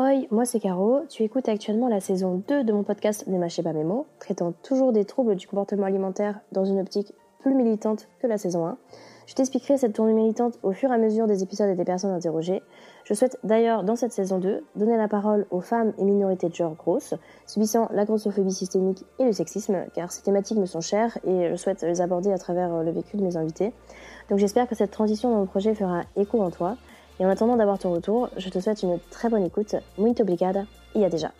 Hoi, moi c'est Caro, tu écoutes actuellement la saison 2 de mon podcast Ne mâchez pas mes mots, traitant toujours des troubles du comportement alimentaire dans une optique plus militante que la saison 1. Je t'expliquerai cette tournée militante au fur et à mesure des épisodes et des personnes interrogées. Je souhaite d'ailleurs, dans cette saison 2, donner la parole aux femmes et minorités de genre grosses, subissant la grossophobie systémique et le sexisme, car ces thématiques me sont chères et je souhaite les aborder à travers le vécu de mes invités. Donc j'espère que cette transition dans le projet fera écho en toi. Et en attendant d'avoir ton retour, je te souhaite une très bonne écoute. Muito obrigada. Il y a déjà.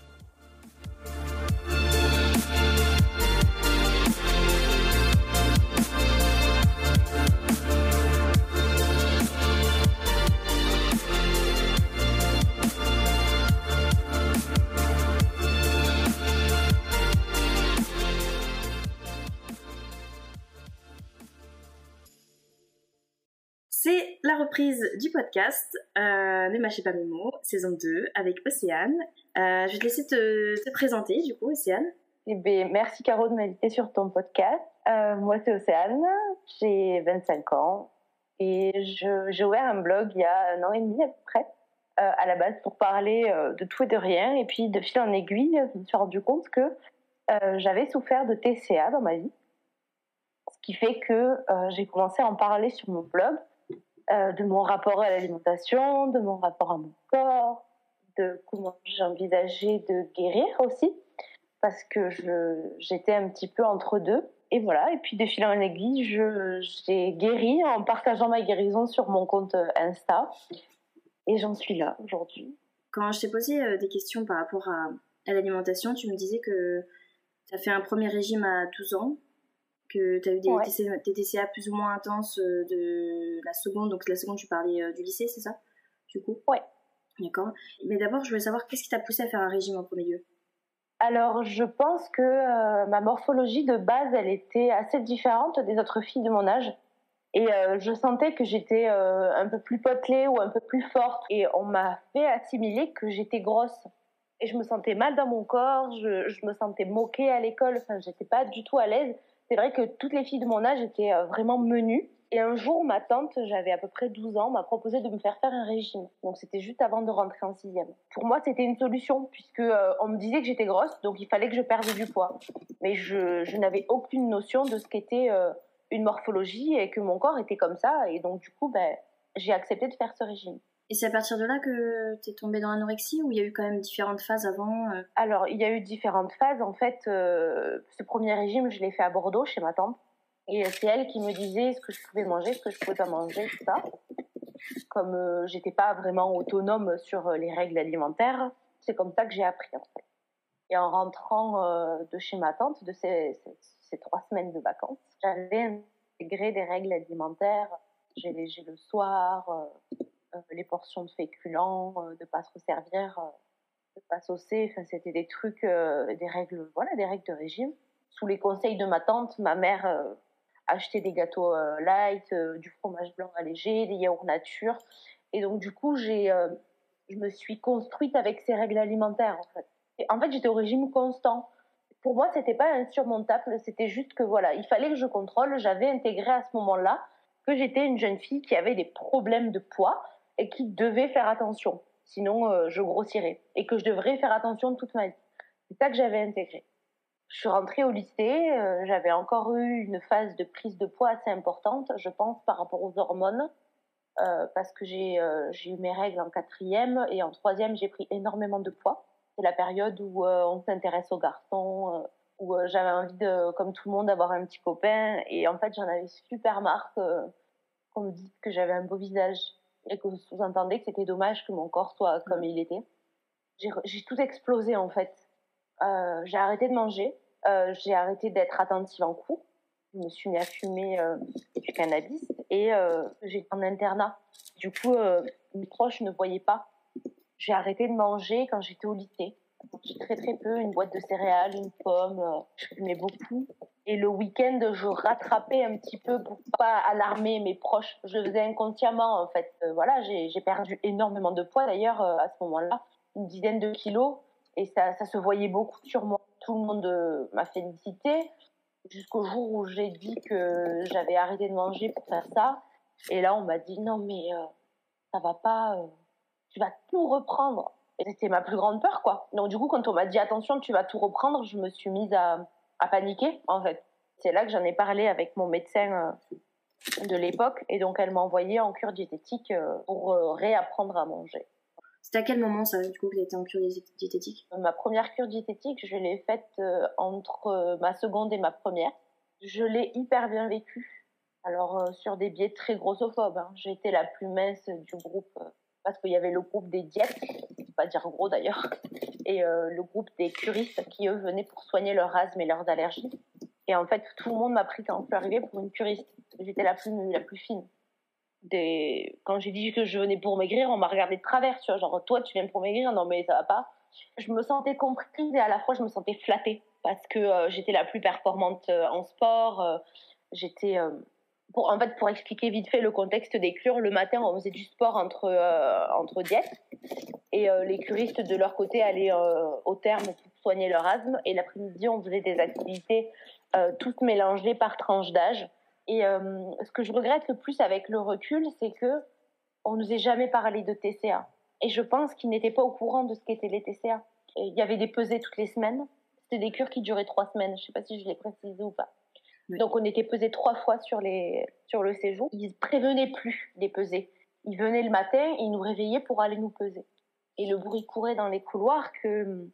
Reprise du podcast euh, Ne mâchez pas mes mots, saison 2, avec Océane. Euh, je vais te laisser te, présenter, du coup, Océane. Eh bien, merci Caro de m'inviter sur ton podcast. Euh, moi, c'est Océane, j'ai 25 ans et j'ai ouvert un blog il y a un an et demi à peu près, euh, à la base pour parler de tout et de rien. Et puis, de fil en aiguille, je me suis rendu compte que j'avais souffert de TCA dans ma vie. Ce qui fait que j'ai commencé à en parler sur mon blog euh, de mon rapport à l'alimentation, de mon rapport à mon corps, de comment j'envisageais de guérir aussi, parce que j'étais un petit peu entre deux. Et voilà, et puis de fil en aiguille, j'ai guéri en partageant ma guérison sur mon compte Insta. Et j'en suis là aujourd'hui. Quand je t'ai posé euh, des questions par rapport à, à l'alimentation, tu me disais que tu as fait un premier régime à 12 ans que tu as eu des, TCA, plus ou moins intenses euh, de la seconde. Donc la seconde, tu parlais euh, du lycée, c'est ça? Du coup? Ouais. D'accord. Mais d'abord, je voulais savoir qu'est-ce qui t'a poussé à faire un régime en premier lieu? Alors, je pense que euh, ma morphologie de base, elle était assez différente des autres filles de mon âge. Et je sentais que j'étais un peu plus potelée ou un peu plus forte. Et on m'a fait assimiler que j'étais grosse. Et je me sentais mal dans mon corps, je, je me sentais moquée à l'école. Enfin, j'étais pas du tout à l'aise c'est vrai que toutes les filles de mon âge étaient euh, vraiment menues. Et un jour, ma tante, j'avais à peu près 12 ans, m'a proposé de me faire faire un régime. Donc c'était juste avant de rentrer en sixième. Pour moi, c'était une solution puisque euh, on me disait que j'étais grosse, donc il fallait que je perde du poids. Mais je, n'avais aucune notion de ce qu'était euh, une morphologie et que mon corps était comme ça. Et donc du coup, ben, j'ai accepté de faire ce régime. Et c'est à partir de là que tu es tombée dans l'anorexie ou il y a eu quand même différentes phases avant euh Alors, il y a eu différentes phases. En fait, euh, ce premier régime, je l'ai fait à Bordeaux, chez ma tante. Et c'est elle qui me disait ce que je pouvais manger, ce que je pouvais pas manger, tout ça. Comme euh, j'étais pas vraiment autonome sur les règles alimentaires, c'est comme ça que j'ai appris. En fait. Et en rentrant de chez ma tante, de ces, ces, trois semaines de vacances, j'avais intégré des règles alimentaires. J'ai léger le soir, euh, les portions de féculents, euh, de pas trop servir, euh, de pas saucer. Enfin, c'était des trucs, des règles, voilà, des règles de régime. Sous les conseils de ma tante, ma mère achetait des gâteaux light, du fromage blanc allégé, des yaourts nature. Et donc, du coup, j'ai, je me suis construite avec ces règles alimentaires, en fait. En fait, j'étais au régime constant. Pour moi, c'était pas insurmontable. C'était juste que voilà, il fallait que je contrôle. J'avais intégré à ce moment-là que j'étais une jeune fille qui avait des problèmes de poids et qui devait faire attention. Sinon, euh, je grossirais. Et que je devrais faire attention toute ma vie. C'est ça que j'avais intégré. Je suis rentrée au lycée, euh, j'avais encore eu une phase de prise de poids assez importante, je pense, par rapport aux hormones, euh, parce que j'ai eu mes règles en quatrième et en troisième, j'ai pris énormément de poids. C'est la période où on s'intéresse aux garçons, où j'avais envie de, comme tout le monde, d'avoir un petit copain. Et en fait, j'en avais super marre qu'on me dise que j'avais un beau visage et que vous sous-entendez que c'était dommage que mon corps soit comme il était. J'ai tout explosé en fait. Euh, j'ai arrêté de manger, euh, j'ai arrêté d'être attentive en cours, je me suis mis à fumer euh, du cannabis et j'étais en internat. Du coup, mes proches ne voyaient pas. J'ai arrêté de manger quand j'étais au lycée. J'ai très très peu, une boîte de céréales, une pomme, je fumais beaucoup. Et le week-end, je rattrapais un petit peu pour pas alarmer mes proches. Je faisais inconsciemment, en fait. Euh, voilà, j'ai perdu énormément de poids d'ailleurs euh, à ce moment-là, une dizaine de kilos, et ça, ça se voyait beaucoup sur moi. Tout le monde euh, m'a félicité jusqu'au jour où j'ai dit que j'avais arrêté de manger pour faire ça. Et là, on m'a dit non mais ça va pas, tu vas tout reprendre. Et c'était ma plus grande peur, quoi. Donc, du coup, quand on m'a dit attention, tu vas tout reprendre, je me suis mise à, à paniquer, en fait. C'est là que j'en ai parlé avec mon médecin euh, de l'époque. Et donc, elle m'a envoyé en cure diététique euh, pour euh, réapprendre à manger. C'était à quel moment, ça, du coup, que tu été en cure diététique? Ma première cure diététique, je l'ai faite entre ma seconde et ma première. Je l'ai hyper bien vécue. Alors, sur des biais très grossophobes. Hein. J'ai été la plus mince du groupe parce qu'il y avait le groupe des diètes, pas dire gros d'ailleurs, et le groupe des curistes qui, eux, venaient pour soigner leur asthme et leurs allergies. Et en fait, tout le monde m'a pris quand je suis arrivée pour une curiste. J'étais la plus, la plus fine. Des... Quand j'ai dit que je venais pour maigrir, on m'a regardé de travers. Tu vois, genre, toi, tu viens pour maigrir Non, mais ça va pas. Je me sentais comprise et à la fois, je me sentais flattée parce que euh, j'étais la plus performante euh, en sport. Euh, j'étais. Pour, en fait, pour expliquer vite fait le contexte des cures, le matin, on faisait du sport entre, entre diètes. Et les curistes, de leur côté, allaient au terme pour soigner leur asthme. Et l'après-midi, on faisait des activités euh, toutes mélangées par tranche d'âge. Et euh, ce que je regrette le plus avec le recul, c'est que on nous ait jamais parlé de TCA. Et je pense qu'ils n'étaient pas au courant de ce qu'étaient les TCA. Il y avait des pesées toutes les semaines. C'était des cures qui duraient trois semaines. Je ne sais pas si je l'ai précisé ou pas. Donc on était pesé trois fois sur, les, sur le séjour. Ils prévenaient plus des pesées. Ils venaient le matin, ils nous réveillaient pour aller nous peser. Et le bruit courait dans les couloirs que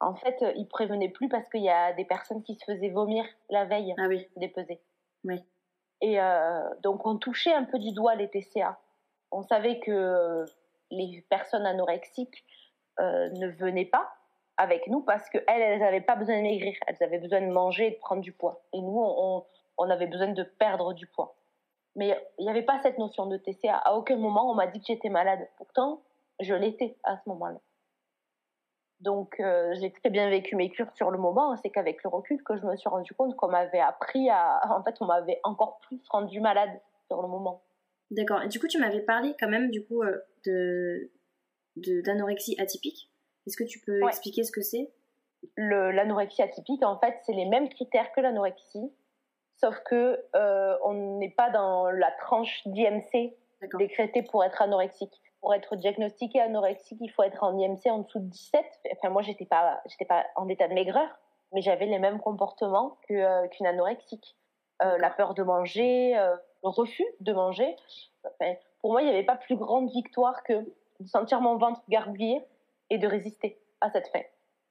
en fait, ils prévenaient plus parce qu'il y a des personnes qui se faisaient vomir la veille ah oui. des pesées. Oui. Et euh, donc, on touchait un peu du doigt les TCA. On savait que les personnes anorexiques euh, ne venaient pas avec nous parce qu'elles, elles n'avaient pas besoin de maigrir. Elles avaient besoin de manger et de prendre du poids. Et nous, on, avait besoin de perdre du poids. Mais il n'y avait pas cette notion de TCA. À aucun moment, on m'a dit que j'étais malade. Pourtant, je l'étais à ce moment-là. Donc euh, j'ai très bien vécu mes cures sur le moment. C'est qu'avec le recul que je me suis rendu compte qu'on m'avait appris à, en fait, on m'avait encore plus rendu malade sur le moment. D'accord. Et du coup, tu m'avais parlé quand même du coup euh, de d'anorexie atypique. Est-ce que tu peux expliquer ce que c'est? L'anorexie atypique, en fait, c'est les mêmes critères que l'anorexie, sauf que euh, on n'est pas dans la tranche d'IMC décrétée pour être anorexique pour être diagnostiqué anorexique, il faut être en IMC en dessous de 17. Enfin, moi, j'étais pas, j'étais pas en état de maigreur, mais j'avais les mêmes comportements euh, qu'une anorexique. Euh, la peur de manger, euh, le refus de manger. pour moi, il n'y avait pas plus grande victoire que de sentir mon ventre gargouiller et de résister à cette faim.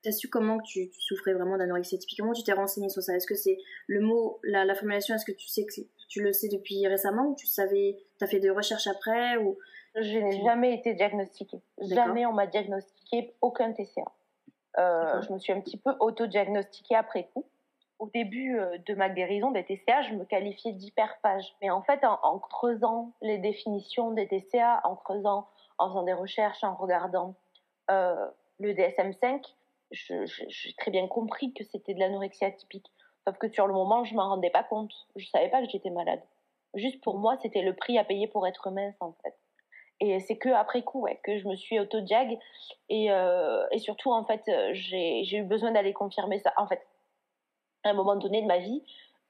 Tu as su comment tu, souffrais vraiment d'anorexie Typiquement, tu t'es renseigné sur ça? Est-ce que c'est le mot, la, la formulation, est-ce que tu sais que tu le sais depuis récemment ou tu savais, tu as fait des recherches après ou? Je n'ai jamais été diagnostiquée. Jamais on m'a diagnostiqué aucun TCA. Euh, je me suis un petit peu auto-diagnostiquée après coup. Au début euh, de ma guérison des TCA, je me qualifiais d'hyperphage. Mais en fait, en, creusant les définitions des TCA, en creusant, en faisant des recherches, en regardant euh, le DSM-5, j'ai très bien compris que c'était de l'anorexie atypique. Sauf que sur le moment, je m'en rendais pas compte. Je savais pas que j'étais malade. Juste pour moi, c'était le prix à payer pour être mince, en fait. Et c'est que après coup ouais, que je me suis auto-diag. Et, euh, surtout, en fait, j'ai eu besoin d'aller confirmer ça. En fait, à un moment donné de ma vie,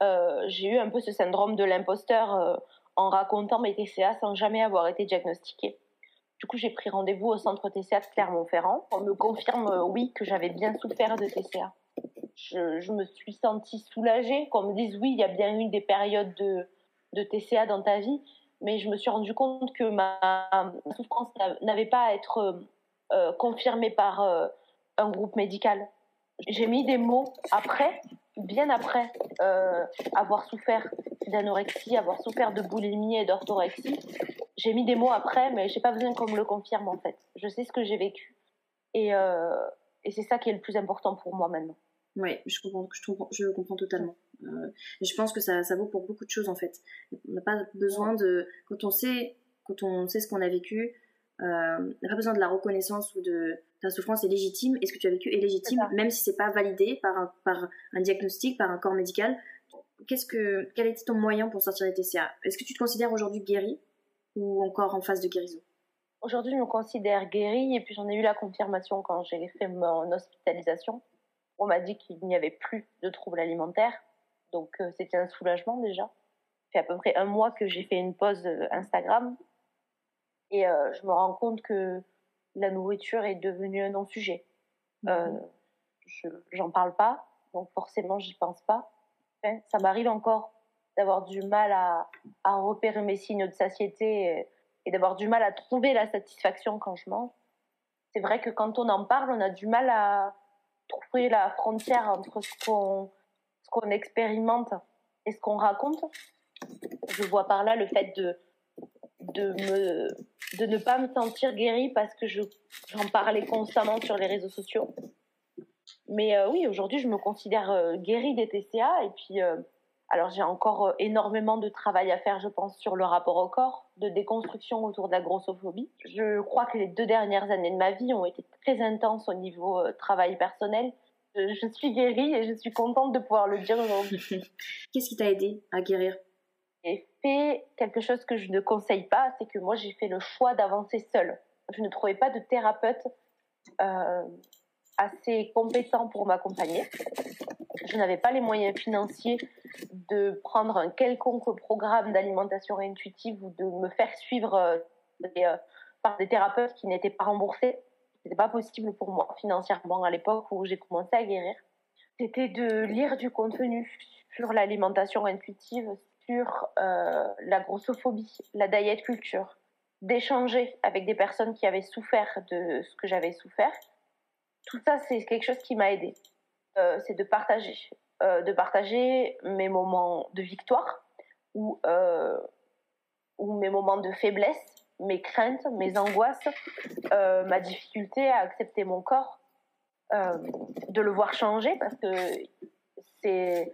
euh, j'ai eu un peu ce syndrome de l'imposteur euh, en racontant mes TCA sans jamais avoir été diagnostiquée. Du coup, j'ai pris rendez-vous au centre TCA de Clermont-Ferrand. On me confirme, oui, que j'avais bien souffert de TCA. Je, me suis sentie soulagée qu'on me dise, oui, il y a bien eu des périodes de, de TCA dans ta vie, mais je me suis rendu compte que ma, souffrance n'avait pas à être euh, euh, confirmée par euh, un groupe médical. J'ai mis des mots après, bien après avoir souffert d'anorexie, avoir souffert de boulimie et d'orthorexie. J'ai mis des mots après, mais j'ai pas besoin qu'on me le confirme en fait. Je sais ce que j'ai vécu. Et, et c'est ça qui est le plus important pour moi maintenant. Oui, je comprends, je comprends, je comprends totalement. Euh, je pense que ça, ça vaut pour beaucoup de choses en fait. On n'a pas besoin de, quand on sait, quand on sait ce qu'on a vécu, euh, on n'a pas besoin de la reconnaissance ou de ta souffrance est légitime et ce que tu as vécu est légitime, même si c'est pas validé par un, par un diagnostic, par un corps médical. Qu'est-ce que, quel était ton moyen pour sortir des TCA Est-ce que tu te considères aujourd'hui guéri ou encore en phase de guérison Aujourd'hui, je me considère guérie et puis j'en ai eu la confirmation quand j'ai fait mon hospitalisation on m'a dit qu'il n'y avait plus de troubles alimentaires. Donc euh, c'était un soulagement déjà. Ça fait à peu près un mois que j'ai fait une pause euh, Instagram. Et euh, je me rends compte que la nourriture est devenue un non-sujet. Euh, Mhm. je j'en parle pas, donc forcément j'y pense pas. Enfin, ça m'arrive encore d'avoir du mal à, repérer mes signes de satiété et, d'avoir du mal à trouver la satisfaction quand je mange. C'est vrai que quand on en parle, on a du mal à trouver la frontière entre ce qu'on qu'on expérimente et ce qu'on raconte. Je vois par là le fait de de me de ne pas me sentir guérie parce que je j'en parlais constamment sur les réseaux sociaux. Mais euh, oui, aujourd'hui, je me considère euh, guérie des TCA et puis euh, alors j'ai encore euh, énormément de travail à faire, je pense, sur le rapport au corps, de déconstruction autour de la grossophobie. Je crois que les deux dernières années de ma vie ont été très intenses au niveau euh, travail personnel. Je, je suis guérie et je suis contente de pouvoir le dire aujourd'hui. Qu'est-ce qui t'a aidé à guérir? J'ai fait quelque chose que je ne conseille pas, c'est que moi j'ai fait le choix d'avancer seule. Je ne trouvais pas de thérapeute euh, assez compétent pour m'accompagner. Je n'avais pas les moyens financiers de prendre un quelconque programme d'alimentation intuitive ou de me faire suivre euh, euh, par des thérapeutes qui n'étaient pas remboursés. C'était pas possible pour moi financièrement à l'époque où j'ai commencé à guérir. C'était de lire du contenu sur l'alimentation intuitive, sur euh, la grossophobie, la diet culture, d'échanger avec des personnes qui avaient souffert de ce que j'avais souffert. Tout ça, c'est quelque chose qui m'a aidé. Euh, c'est de partager, euh, de partager mes moments de victoire ou, euh, ou mes moments de faiblesse, mes craintes, mes angoisses, ma difficulté à accepter mon corps, de le voir changer parce que c'est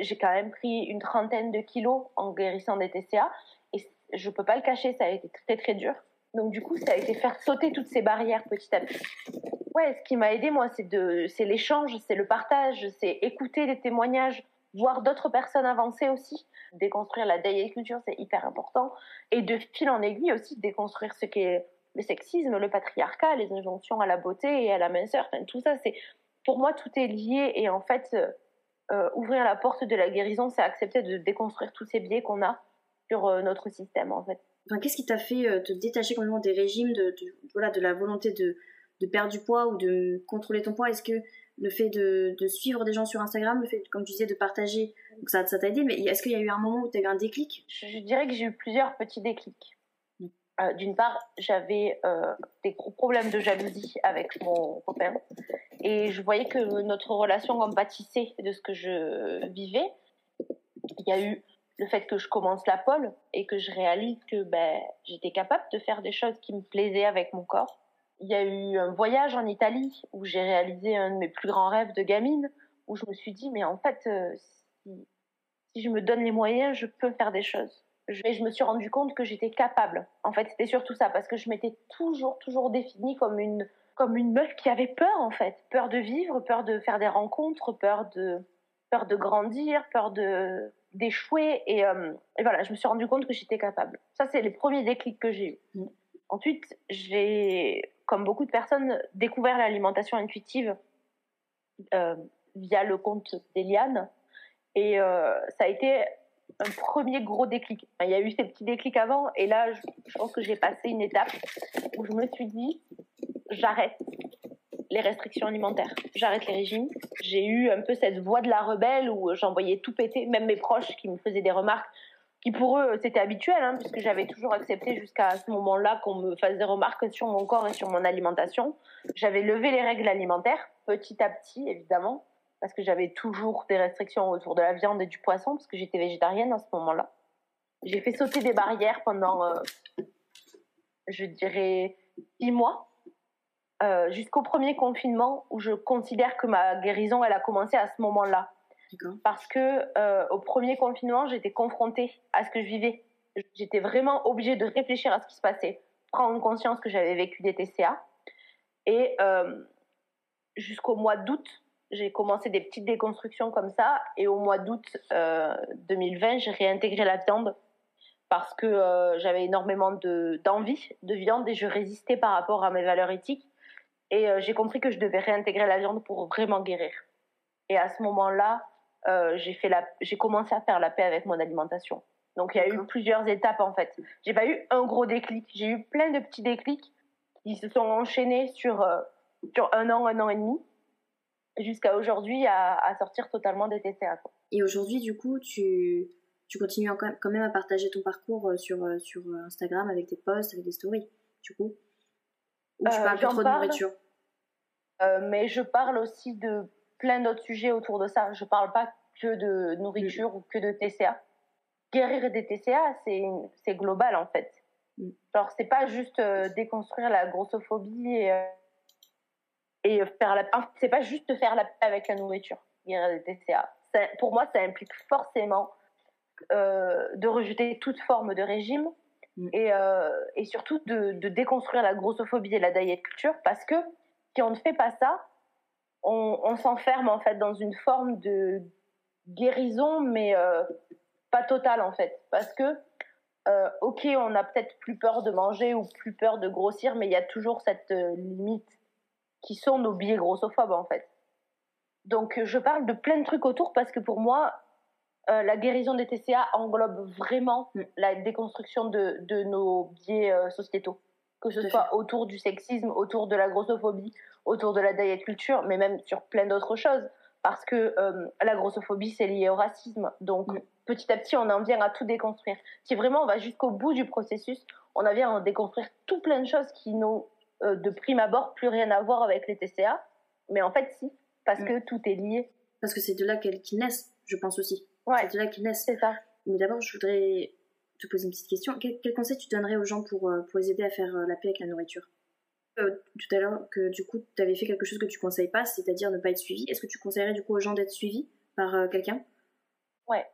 j'ai quand même pris une trentaine de kilos en guérissant des TCA et je peux pas le cacher, ça a été très très dur. Donc du coup, ça a été faire sauter toutes ces barrières petit à petit. Ouais, ce qui m'a aidé moi, c'est de, c'est l'échange, c'est le partage, c'est écouter les témoignages, voir d'autres personnes avancer aussi, déconstruire la diet culture, c'est hyper important, et de fil en aiguille aussi déconstruire ce qu'est le sexisme, le patriarcat, les injonctions à la beauté et à la minceur. Enfin, tout ça, c'est pour moi tout est lié et en fait. Euh, euh, ouvrir la porte de la guérison, c'est accepter de déconstruire tous ces biais qu'on a sur euh, notre système, en fait. Qu'est-ce qui t'a fait te détacher complètement des régimes, de- voilà, de la volonté de, de perdre du poids ou de contrôler ton poids Est-ce que le fait de, suivre des gens sur Instagram, le fait, comme tu disais, de partager, ça t'a aidé, mais est-ce qu'il y a eu un moment où tu as eu un déclic? Je, dirais que j'ai eu plusieurs petits déclics. Euh, D'une part, j'avais euh, des gros problèmes de jalousie avec mon copain et je voyais que notre relation en pâtissait de ce que je vivais. Il y a eu le fait que je commence la pole et que je réalise que ben, j'étais capable de faire des choses qui me plaisaient avec mon corps. Il y a eu un voyage en Italie où j'ai réalisé un de mes plus grands rêves de gamine, où je me suis dit, mais en fait, euh, si, si je me donne les moyens, je peux faire des choses. Je, et je me suis rendu compte que j'étais capable. En fait, c'était surtout ça, parce que je m'étais toujours, toujours définie comme une, comme une meuf qui avait peur, en fait. Peur de vivre, peur de faire des rencontres, peur de, peur de grandir, peur de d'échouer. Et, euh, et voilà, je me suis rendu compte que j'étais capable. Ça, c'est les premiers déclics que j'ai eus. Mm. Ensuite, j'ai, comme beaucoup de personnes, découvert l'alimentation intuitive euh, via le compte d'Eliane. Et euh, ça a été un premier gros déclic. Il y a eu ces petits déclics avant, et là, je, je pense que j'ai passé une étape où je me suis dit, j'arrête les restrictions alimentaires, j'arrête les régimes. J'ai eu un peu cette voix de la rebelle où j'envoyais tout péter, même mes proches qui me faisaient des remarques qui pour eux c'était habituel, hein, puisque j'avais toujours accepté jusqu'à ce moment-là qu'on me fasse des remarques sur mon corps et sur mon alimentation. J'avais levé les règles alimentaires petit à petit, évidemment, parce que j'avais toujours des restrictions autour de la viande et du poisson, parce que j'étais végétarienne à ce moment-là. J'ai fait sauter des barrières pendant, euh, je dirais, six mois, euh, jusqu'au premier confinement, où je considère que ma guérison, elle a commencé à ce moment-là. Parce que euh, au premier confinement, j'étais confrontée à ce que je vivais. J'étais vraiment obligée de réfléchir à ce qui se passait, prendre conscience que j'avais vécu des TCA. Et euh, jusqu'au mois d'août, j'ai commencé des petites déconstructions comme ça. Et au mois d'août euh, 2020, j'ai réintégré la viande parce que euh, j'avais énormément de- d'envie de, viande et je résistais par rapport à mes valeurs éthiques. Et euh, j'ai compris que je devais réintégrer la viande pour vraiment guérir. Et à ce moment-là, euh, j'ai fait la, j'ai commencé à faire la paix avec mon alimentation. Donc il y a eu plusieurs étapes en fait. J'ai pas eu un gros déclic, j'ai eu plein de petits déclics qui se sont enchaînés sur, sur un an, un an et demi, jusqu'à aujourd'hui à, sortir totalement des TCA. Et aujourd'hui, du coup, tu, tu continues quand même à partager ton parcours sur, sur Instagram avec tes posts, avec des stories, du coup Ou tu parles trop de nourriture Mais je parle aussi de plein d'autres sujets autour de ça. Je parle pas que de nourriture ou que de TCA. Guérir des TCA, c'est global en fait. Mm. Genre, c'est pas juste euh, déconstruire la grossophobie et, euh, et faire la. C'est pas juste faire la paix avec la nourriture, guérir des TCA. pour moi, ça implique forcément euh, de rejeter toute forme de régime mm. et, et, surtout de, de, déconstruire la grossophobie et la diet culture parce que si on ne fait pas ça, on, s'enferme en fait dans une forme de guérison, mais euh, pas totale en fait. Parce que, euh, ok, on a peut-être plus peur de manger ou plus peur de grossir, mais il y a toujours cette euh, limite qui sont nos biais grossophobes en fait. Donc je parle de plein de trucs autour parce que pour moi, la guérison des TCA englobe vraiment la déconstruction de nos biais sociétaux. Que ce soit autour du sexisme, autour de la grossophobie, autour de la diet culture, mais même sur plein d'autres choses parce que euh, la grossophobie, c'est lié au racisme. Donc, mm. petit à petit, on en vient à tout déconstruire. Si vraiment on va jusqu'au bout du processus, on en vient à déconstruire tout plein de choses qui n'ont, euh, de prime abord, plus rien à voir avec les TCA. Mais en fait, si, parce mm. que tout est lié. Parce que c'est de là qu'elles naissent, je pense aussi. Ouais, c'est de là qu'elles naissent. C'est ça. Mais d'abord, je voudrais te poser une petite question. Quel, conseil tu donnerais aux gens pour, euh, pour les aider à faire la paix avec la nourriture? Euh, tout à l'heure que du coup tu avais fait quelque chose que tu conseilles pas, c'est-à-dire ne pas être suivi. Est-ce que tu conseillerais du coup aux gens d'être suivis par euh, quelqu'un? Ouais.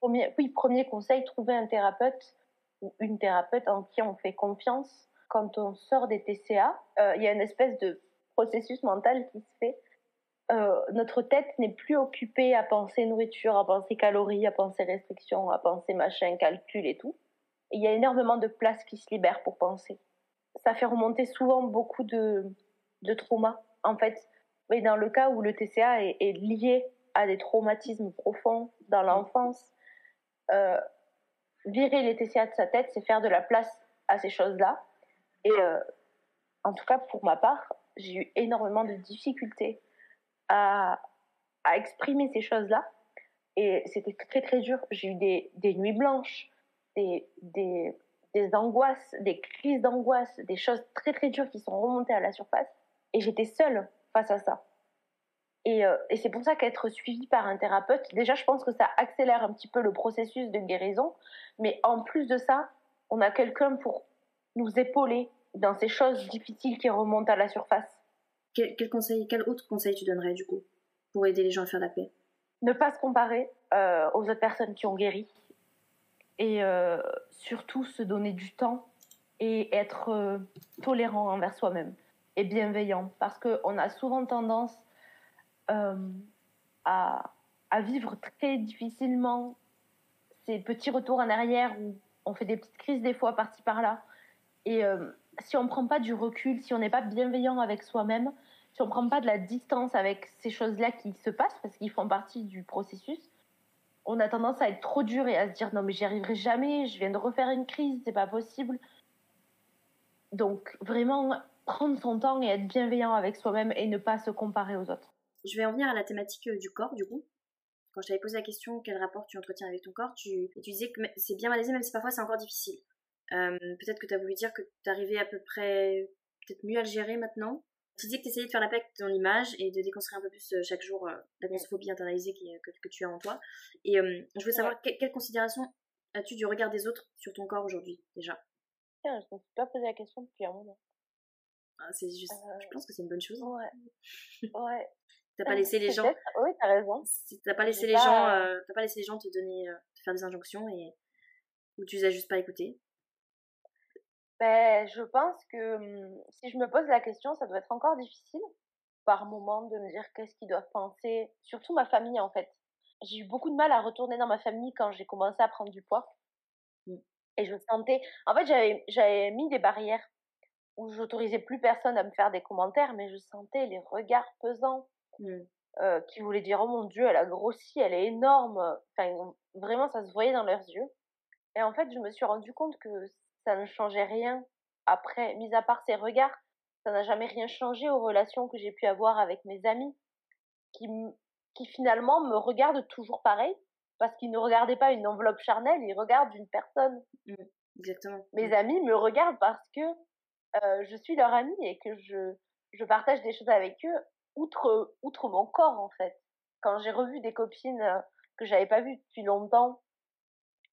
Premier, oui, premier conseil, trouver un thérapeute ou une thérapeute en qui on fait confiance. Quand on sort des TCA, euh, il y a une espèce de processus mental qui se fait. Notre tête n'est plus occupée à penser nourriture, à penser calories, à penser restrictions, à penser machin, calcul et tout. Il y a énormément de place qui se libère pour penser ça fait remonter souvent beaucoup de, de traumas. En fait, oui, dans le cas où le TCA est, lié à des traumatismes profonds dans mm. l'enfance, euh, virer les TCA de sa tête, c'est faire de la place à ces choses-là. Et euh, en tout cas, pour ma part, j'ai eu énormément de difficultés à, exprimer ces choses-là. Et c'était très très dur. J'ai eu des, des nuits blanches, des, des, des angoisses, des crises d'angoisse, des choses très très dures qui sont remontées à la surface. Et j'étais seule face à ça. Et, euh, et c'est pour ça qu'être suivi par un thérapeute, déjà, je pense que ça accélère un petit peu le processus de guérison. Mais en plus de ça, on a quelqu'un pour nous épauler dans ces choses difficiles qui remontent à la surface. Quel, conseil, quel autre conseil tu donnerais du coup pour aider les gens à faire la paix? Ne pas se comparer euh, aux autres personnes qui ont guéri et euh, surtout se donner du temps et être euh, tolérant envers soi-même et bienveillant parce qu'on a souvent tendance à, à, vivre très difficilement ces petits retours en arrière où on fait des petites crises des fois par-ci par-là et si on ne prend pas du recul, si on n'est pas bienveillant avec soi-même, si on ne prend pas de la distance avec ces choses-là qui se passent parce qu'ils font partie du processus, on a tendance à être trop dur et à se dire non mais j'y arriverai jamais, je viens de refaire une crise, c'est pas possible. Donc vraiment prendre son temps et être bienveillant avec soi-même et ne pas se comparer aux autres. Je vais en venir à la thématique euh, du corps du coup. Quand je t'avais posé la question quel rapport tu entretiens avec ton corps, tu, tu disais que c'est bien malaisé même si parfois c'est encore difficile. Euh, peut-être que tu as voulu dire que tu arrivais à peu près peut-être mieux à le gérer maintenant tu disais que tu essayais de faire la paix avec ton image et de déconstruire un peu plus euh, chaque jour euh, la grossophobie internalisée que, que, tu as en toi. Et euh, je voulais savoir quelle, considération as-tu du regard des autres sur ton corps aujourd'hui déjà? Tiens, je ne me suis pas posé la question depuis un moment. Ah, c'est juste, je pense que c'est une bonne chose. Ouais. ouais. t'as pas laissé les gens. Oui, t'as raison. T'as pas laissé les gens, t'as pas laissé les gens te donner, te faire des injonctions et ou tu les as juste pas écoutées. Ben, je pense que hum, si je me pose la question, ça doit être encore difficile par moment de me dire qu'est-ce qu'ils doivent penser, surtout ma famille en fait. J'ai eu beaucoup de mal à retourner dans ma famille quand j'ai commencé à prendre du poids. Mmh. Et je sentais, en fait, j'avais, j'avais mis des barrières où j'autorisais plus personne à me faire des commentaires, mais je sentais les regards pesants mmh. euh, qui voulaient dire oh mon dieu, elle a grossi, elle est énorme. Enfin, vraiment, ça se voyait dans leurs yeux. Et en fait, je me suis rendu compte que ça ne changeait rien après, mis à part ces regards, ça n'a jamais rien changé aux relations que j'ai pu avoir avec mes amis, qui, qui finalement me regardent toujours pareil, parce qu'ils ne regardaient pas une enveloppe charnelle, ils regardent une personne. Mmh, exactement. Mes Mmh. amis me regardent parce que euh, je suis leur amie et que je, je partage des choses avec eux, outre, outre mon corps en fait. Quand j'ai revu des copines euh, que j'avais pas vues depuis longtemps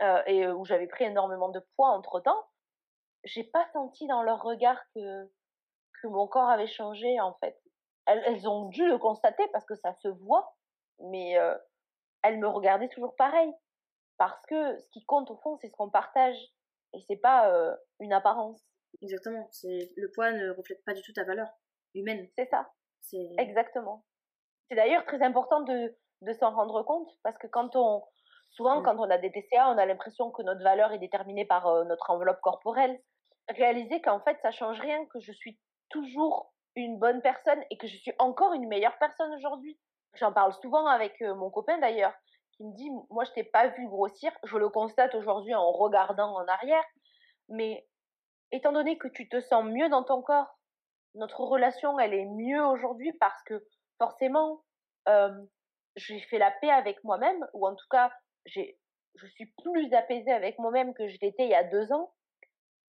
euh, et où j'avais pris énormément de poids entre temps, j'ai pas senti dans leur regard que, que mon corps avait changé en fait. Elles, elles ont dû le constater parce que ça se voit, mais euh, elles me regardaient toujours pareil. Parce que ce qui compte au fond, c'est ce qu'on partage et c'est pas euh, une apparence. Exactement. C'est le poids ne reflète pas du tout ta valeur humaine. C'est ça. C'est Exactement. C'est d'ailleurs très important de, de s'en rendre compte parce que quand on, souvent quand on a des TCA, on a l'impression que notre valeur est déterminée par euh, notre enveloppe corporelle. Réaliser qu'en fait ça change rien, que je suis toujours une bonne personne et que je suis encore une meilleure personne aujourd'hui. J'en parle souvent avec euh, mon copain d'ailleurs, qui me dit moi je t'ai pas vu grossir, je le constate aujourd'hui en regardant en arrière, mais étant donné que tu te sens mieux dans ton corps, notre relation elle est mieux aujourd'hui parce que forcément j'ai fait la paix avec moi-même ou en tout cas j'ai je suis plus apaisée avec moi-même que je l'étais il y a deux ans.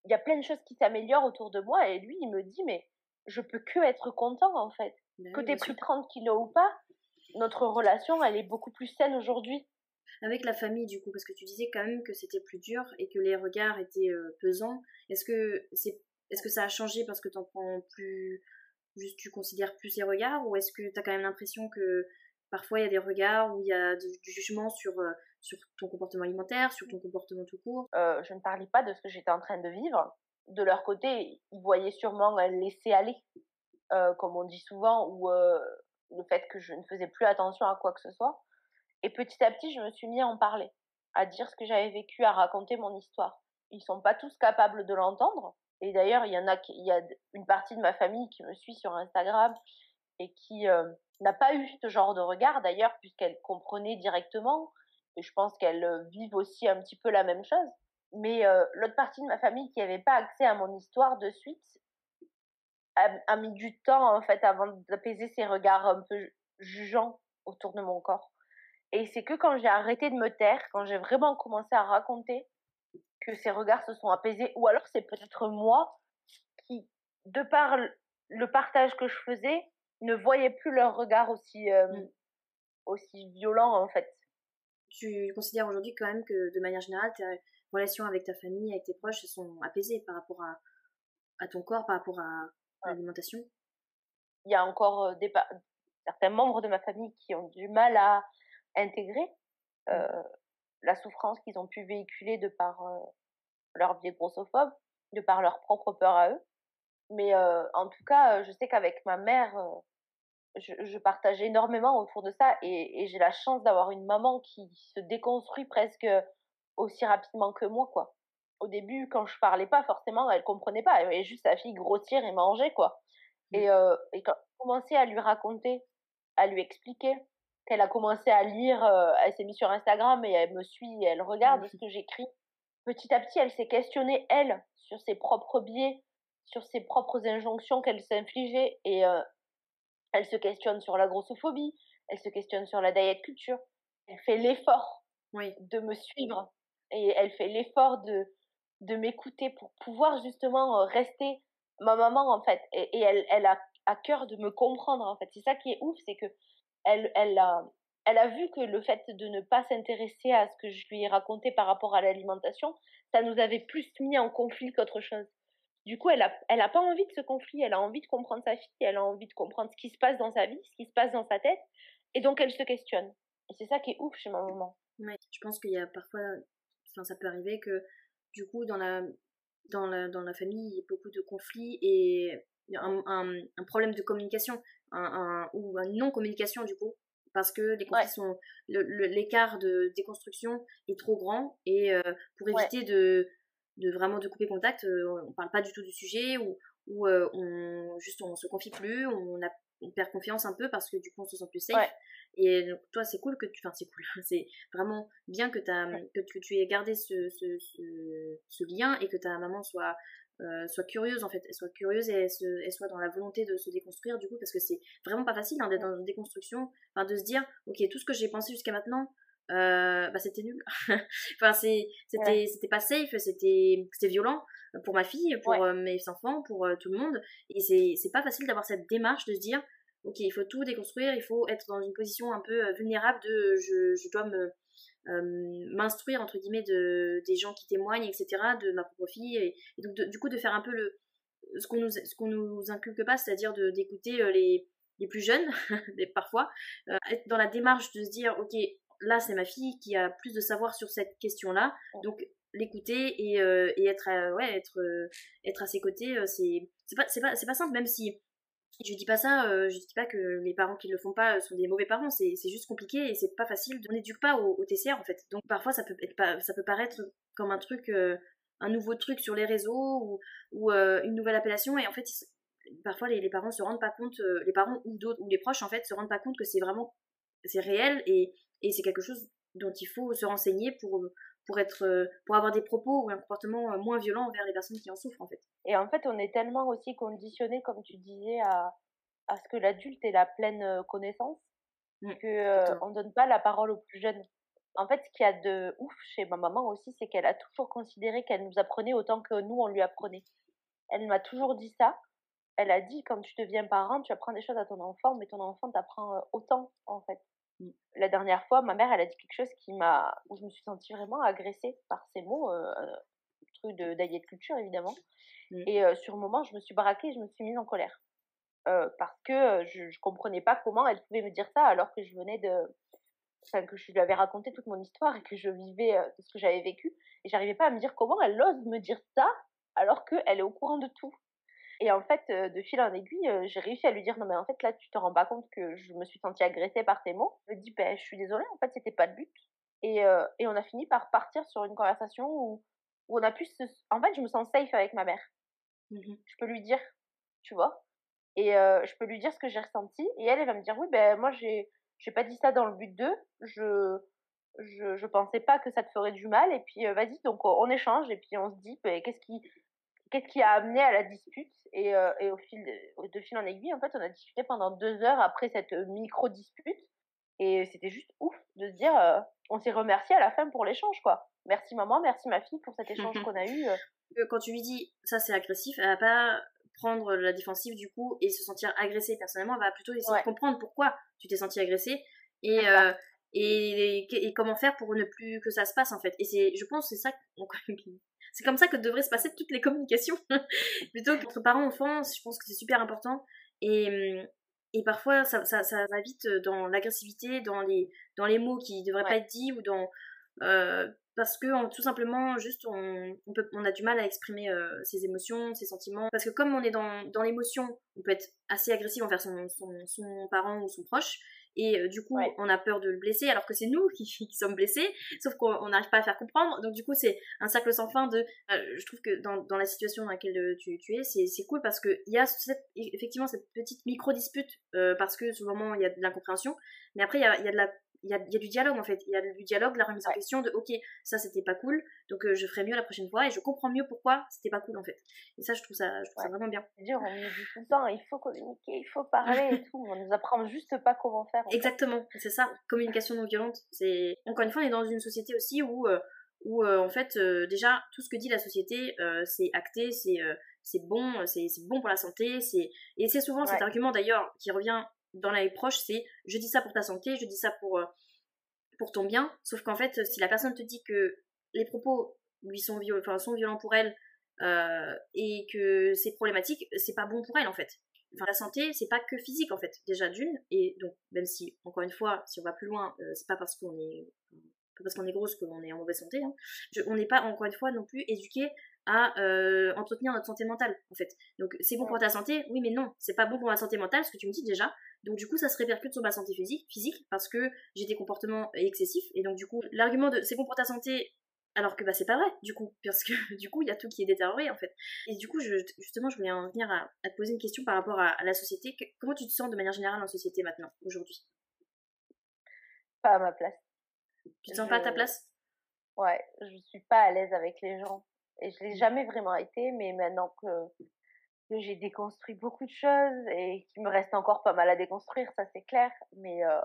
Il y a plein de choses qui s'améliorent autour de moi et lui il me dit mais je peux que être content en fait. Que t'aies pris sûr. 30 kilos ou pas, notre relation elle est beaucoup plus saine aujourd'hui. Avec la famille, du coup, parce que tu disais quand même que c'était plus dur et que les regards étaient euh, pesants. Est-ce que c'est, est-ce que ça a changé parce que t'en prends plus, juste tu considères plus ces regards, ou est-ce que t'as quand même l'impression que parfois il y a des regards où il y a du, du jugement sur euh, sur ton comportement alimentaire, sur ton comportement tout court. Euh, je ne parlais pas de ce que j'étais en train de vivre. De leur côté, ils voyaient sûrement laisser aller, euh, comme on dit souvent, ou euh, le fait que je ne faisais plus attention à quoi que ce soit. Et petit à petit, je me suis mis à en parler, à dire ce que j'avais vécu, à raconter mon histoire. Ils sont pas tous capables de l'entendre. Et d'ailleurs, il y en a, il y a une partie de ma famille qui me suit sur Instagram et qui n'a pas eu ce genre de regard d'ailleurs, puisqu'elle comprenait directement. Et je pense qu'elles euh, vivent aussi un petit peu la même chose. Mais euh, l'autre partie de ma famille qui n'avait pas accès à mon histoire de suite a, a mis du temps en fait avant d'apaiser ces regards un peu jugeants autour de mon corps. Et c'est que quand j'ai arrêté de me taire, quand j'ai vraiment commencé à raconter, que ces regards se sont apaisés. Ou alors c'est peut-être moi qui, de par le- partage que je faisais, ne voyais plus leur regard aussi, euh, Mm. aussi violent en fait. Tu considères aujourd'hui quand même que de manière générale tes relations avec ta famille, avec tes proches, sont apaisées par rapport à, à ton corps, par rapport à, l'alimentation? il y a encore euh, des certains membres de ma famille qui ont du mal à intégrer euh, la souffrance qu'ils ont pu véhiculer de par euh, leur biais grossophobe, de par leur propre peur à eux. Mais euh, en tout cas, je sais qu'avec ma mère, je, je partage énormément autour de ça et, et j'ai la chance d'avoir une maman qui se déconstruit presque aussi rapidement que moi, quoi. Au début, quand je parlais pas, forcément, elle comprenait pas. Elle voyait juste sa fille grossir et manger, quoi. Et, euh, et quand j'ai commencé à lui raconter, à lui expliquer, qu'elle a commencé à lire, euh, elle s'est mise sur Instagram et elle me suit, et elle regarde Mhm. ce que j'écris. Petit à petit, elle s'est questionnée, elle, sur ses propres biais, sur ses propres injonctions qu'elle s'infligeait. Et euh, elle se questionne sur la grossophobie, elle se questionne sur la diet culture. Elle fait l'effort Oui, de me suivre et elle fait l'effort de, de m'écouter pour pouvoir justement euh, rester ma maman en fait et, et elle, elle a à cœur de me comprendre en fait c'est ça qui est ouf c'est que elle, elle a elle a vu que le fait de ne pas s'intéresser à ce que je lui ai raconté par rapport à l'alimentation ça nous avait plus mis en conflit qu'autre chose du coup elle a elle a pas envie de ce conflit elle a envie de comprendre sa fille elle a envie de comprendre ce qui se passe dans sa vie ce qui se passe dans sa tête et donc elle se questionne et c'est ça qui est ouf chez ma maman ouais. Je pense qu'il y a parfois, enfin ça peut arriver que du coup dans la dans la, dans la famille il y a beaucoup de conflits et un, un, un problème de communication un, un- ou une non communication du coup parce que les conflits Ouais. sont l'écart de déconstruction est trop grand et euh, pour Ouais. éviter de de vraiment de couper contact euh, on parle pas du tout du sujet ou ou euh, on juste on se confie plus on a on perd confiance un peu parce que du coup on se sent plus safe. Ouais. et donc, toi c'est cool que tu enfin c'est cool c'est vraiment bien que, t'as- que, tu, que tu aies gardé ce, ce, ce, ce lien et que ta maman soit euh, soit curieuse en fait, elle soit curieuse et elle, soit dans la volonté de se déconstruire du coup parce que c'est vraiment pas facile hein, d'être dans une déconstruction, enfin de se dire ok tout ce que j'ai pensé jusqu'à maintenant euh, bah c'était nul, enfin c'est c'était c'était pas safe, c'était c'était violent pour ma fille, pour euh, mes enfants, pour tout le monde. Et c'est c'est pas facile d'avoir cette démarche de se dire ok il faut tout déconstruire, il faut être dans une position un peu vulnérable de je, je dois me euh, m'instruire entre guillemets de des gens qui témoignent etc de ma propre fille. Et, donc du coup de faire un peu le ce qu'on nous ce qu'on nous inculque pas c'est-à-dire de d'écouter euh, les les plus jeunes parfois euh, être dans la démarche de se dire ok là c'est ma fille qui a plus de savoir sur cette question là donc l'écouter et, et être ouais être être à ses côtés c'est c'est pas c'est pas c'est pas simple même si je dis pas ça, euh, je dis pas que les parents qui le font pas sont des mauvais parents, c'est juste compliqué et c'est pas facile. On n'éduque pas au, TCR en fait. Donc parfois ça peut, être, ça peut paraître comme un truc, euh, un nouveau truc sur les réseaux ou, euh, une nouvelle appellation et en fait parfois les, parents se rendent pas compte, les parents ou d'autres ou les proches en fait se rendent pas compte que c'est vraiment c'est réel et, et c'est quelque chose dont il faut se renseigner pour pour être euh, pour avoir des propos ou un comportement euh, moins violent envers les personnes qui en souffrent en fait. Et en fait, on est tellement aussi conditionné comme tu disais à à ce que l'adulte ait la pleine euh, connaissance mmh, que on donne pas la parole aux plus jeunes. En fait, ce qu'il y a de ouf chez ma maman aussi, c'est qu'elle a toujours considéré qu'elle nous apprenait autant que nous on lui apprenait. Elle m'a toujours dit ça. Elle a dit quand tu deviens parent, tu apprends des choses à ton enfant, mais ton enfant t'apprend autant en fait. La dernière fois, ma mère, elle a dit quelque chose qui m'a, où je me suis sentie vraiment agressée par ces mots, euh, truc de de culture évidemment. Mmh. Et euh, sur le moment, je me suis braquée, je me suis mise en colère euh, parce que je, je comprenais pas comment elle pouvait me dire ça alors que je venais de, enfin que je lui avais raconté toute mon histoire et que je vivais de ce que j'avais vécu et j'arrivais pas à me dire comment elle ose me dire ça alors qu'elle est au courant de tout. Et en fait, euh, de fil en aiguille, euh, j'ai réussi à lui dire non mais en fait là tu te rends pas compte que je me suis sentie agressée par tes mots. Je lui dis ben je suis désolée, en fait c'était pas le but. Et, euh, et on a fini par partir sur une conversation où, où on a pu se... En fait je me sens safe avec ma mère. Mmh je peux lui dire, tu vois. Et je peux lui dire ce que j'ai ressenti. Et elle, elle va me dire oui ben moi j'ai j'ai pas dit ça dans le but de. Je je, je pensais pas que ça te ferait du mal et puis vas-y donc on échange et puis on se dit ben, qu'est-ce qui qu'est-ce qui a amené à la dispute et, euh, et, au fil de, de, fil en aiguille en fait on a discuté pendant deux heures après cette micro dispute et c'était juste ouf de se dire euh, on s'est remercié à la fin pour l'échange quoi. Merci maman merci ma fille pour cet échange qu'on a eu euh. quand tu lui dis ça c'est agressif elle va pas prendre la défensive du coup et se sentir agressée. Personnellement elle va plutôt essayer de comprendre pourquoi tu t'es senti agressée et et, et, comment faire pour ne plus que ça se passe en fait. Et c'est je pense c'est ça c'est comme ça que devraient se passer toutes les communications. Plutôt qu'entre parents-enfants, je pense que c'est super important. Et, hum, et parfois, ça, ça, ça va vite dans l'agressivité, dans les, dans les mots qui ne devraient pas être dits ou dans. Euh, parce que tout simplement, juste, on, on, peut, on a du mal à exprimer euh, ses émotions, ses sentiments. Parce que comme on est dans, dans l'émotion, on peut être assez agressif envers son, son, son parent ou son proche et euh, du coup on a peur de le blesser alors que c'est nous qui, qui, sommes blessés sauf qu'on n'arrive pas à faire comprendre. Donc du coup c'est un cercle sans fin de euh, je trouve que dans, dans, la situation dans laquelle euh, tu, tu es c'est cool parce que il y a cette, effectivement cette petite micro dispute parce que moment il y a de l'incompréhension. Mais après il y a, y a de la il y a, y a, du dialogue en fait. Il y a du dialogue, la remise en question de ok, ça c'était pas cool, donc euh, je ferai mieux la prochaine fois et je comprends mieux pourquoi c'était pas cool en fait. Et ça, je trouve ça, je trouve ça vraiment bien. C'est dur, on nous dit tout le temps, il faut communiquer, il faut parler et tout. On nous apprend juste pas comment faire. Exactement, c'est ça. Communication non violente. C'est encore une fois, on est dans une société aussi où euh, où euh, en fait déjà tout ce que dit la société c'est acté, c'est c'est bon, c'est bon pour la santé, c'est et c'est souvent cet argument d'ailleurs qui revient dans la proche, c'est je dis ça pour ta santé, je dis ça pour, euh, pour ton bien. Sauf qu'en fait, si la personne te dit que les propos lui sont, sont violents pour elle euh, et que c'est problématique, c'est pas bon pour elle en fait. Enfin, la santé, c'est pas que physique en fait, déjà d'une. Et donc, même si, encore une fois, si on va plus loin, euh, c'est pas parce qu'on est parce qu'on est grosse qu'on est en mauvaise santé. Hein. on n'est pas, encore une fois, non plus éduqué à euh, entretenir notre santé mentale, en fait. Donc, c'est bon pour ta santé, oui, mais non, c'est pas bon pour ma santé mentale, ce que tu me dis déjà. Donc, du coup, ça se répercute sur ma santé physique, physique parce que j'ai des comportements excessifs. Et donc, du coup, l'argument de c'est bon pour ta santé, alors que bah, c'est pas vrai, du coup, parce que du coup, il y a tout qui est détérioré, en fait. Et du coup, je, justement, je voulais en venir à, te poser une question par rapport à, la société. comment tu te sens de manière générale en société maintenant, aujourd'hui? Pas à ma place. Tu te sens pas à ta place? Ouais, je suis pas à l'aise avec les gens Et je l'ai jamais vraiment été, mais maintenant que, que j'ai déconstruit beaucoup de choses et qu'il me reste encore pas mal à déconstruire, ça c'est clair, mais euh,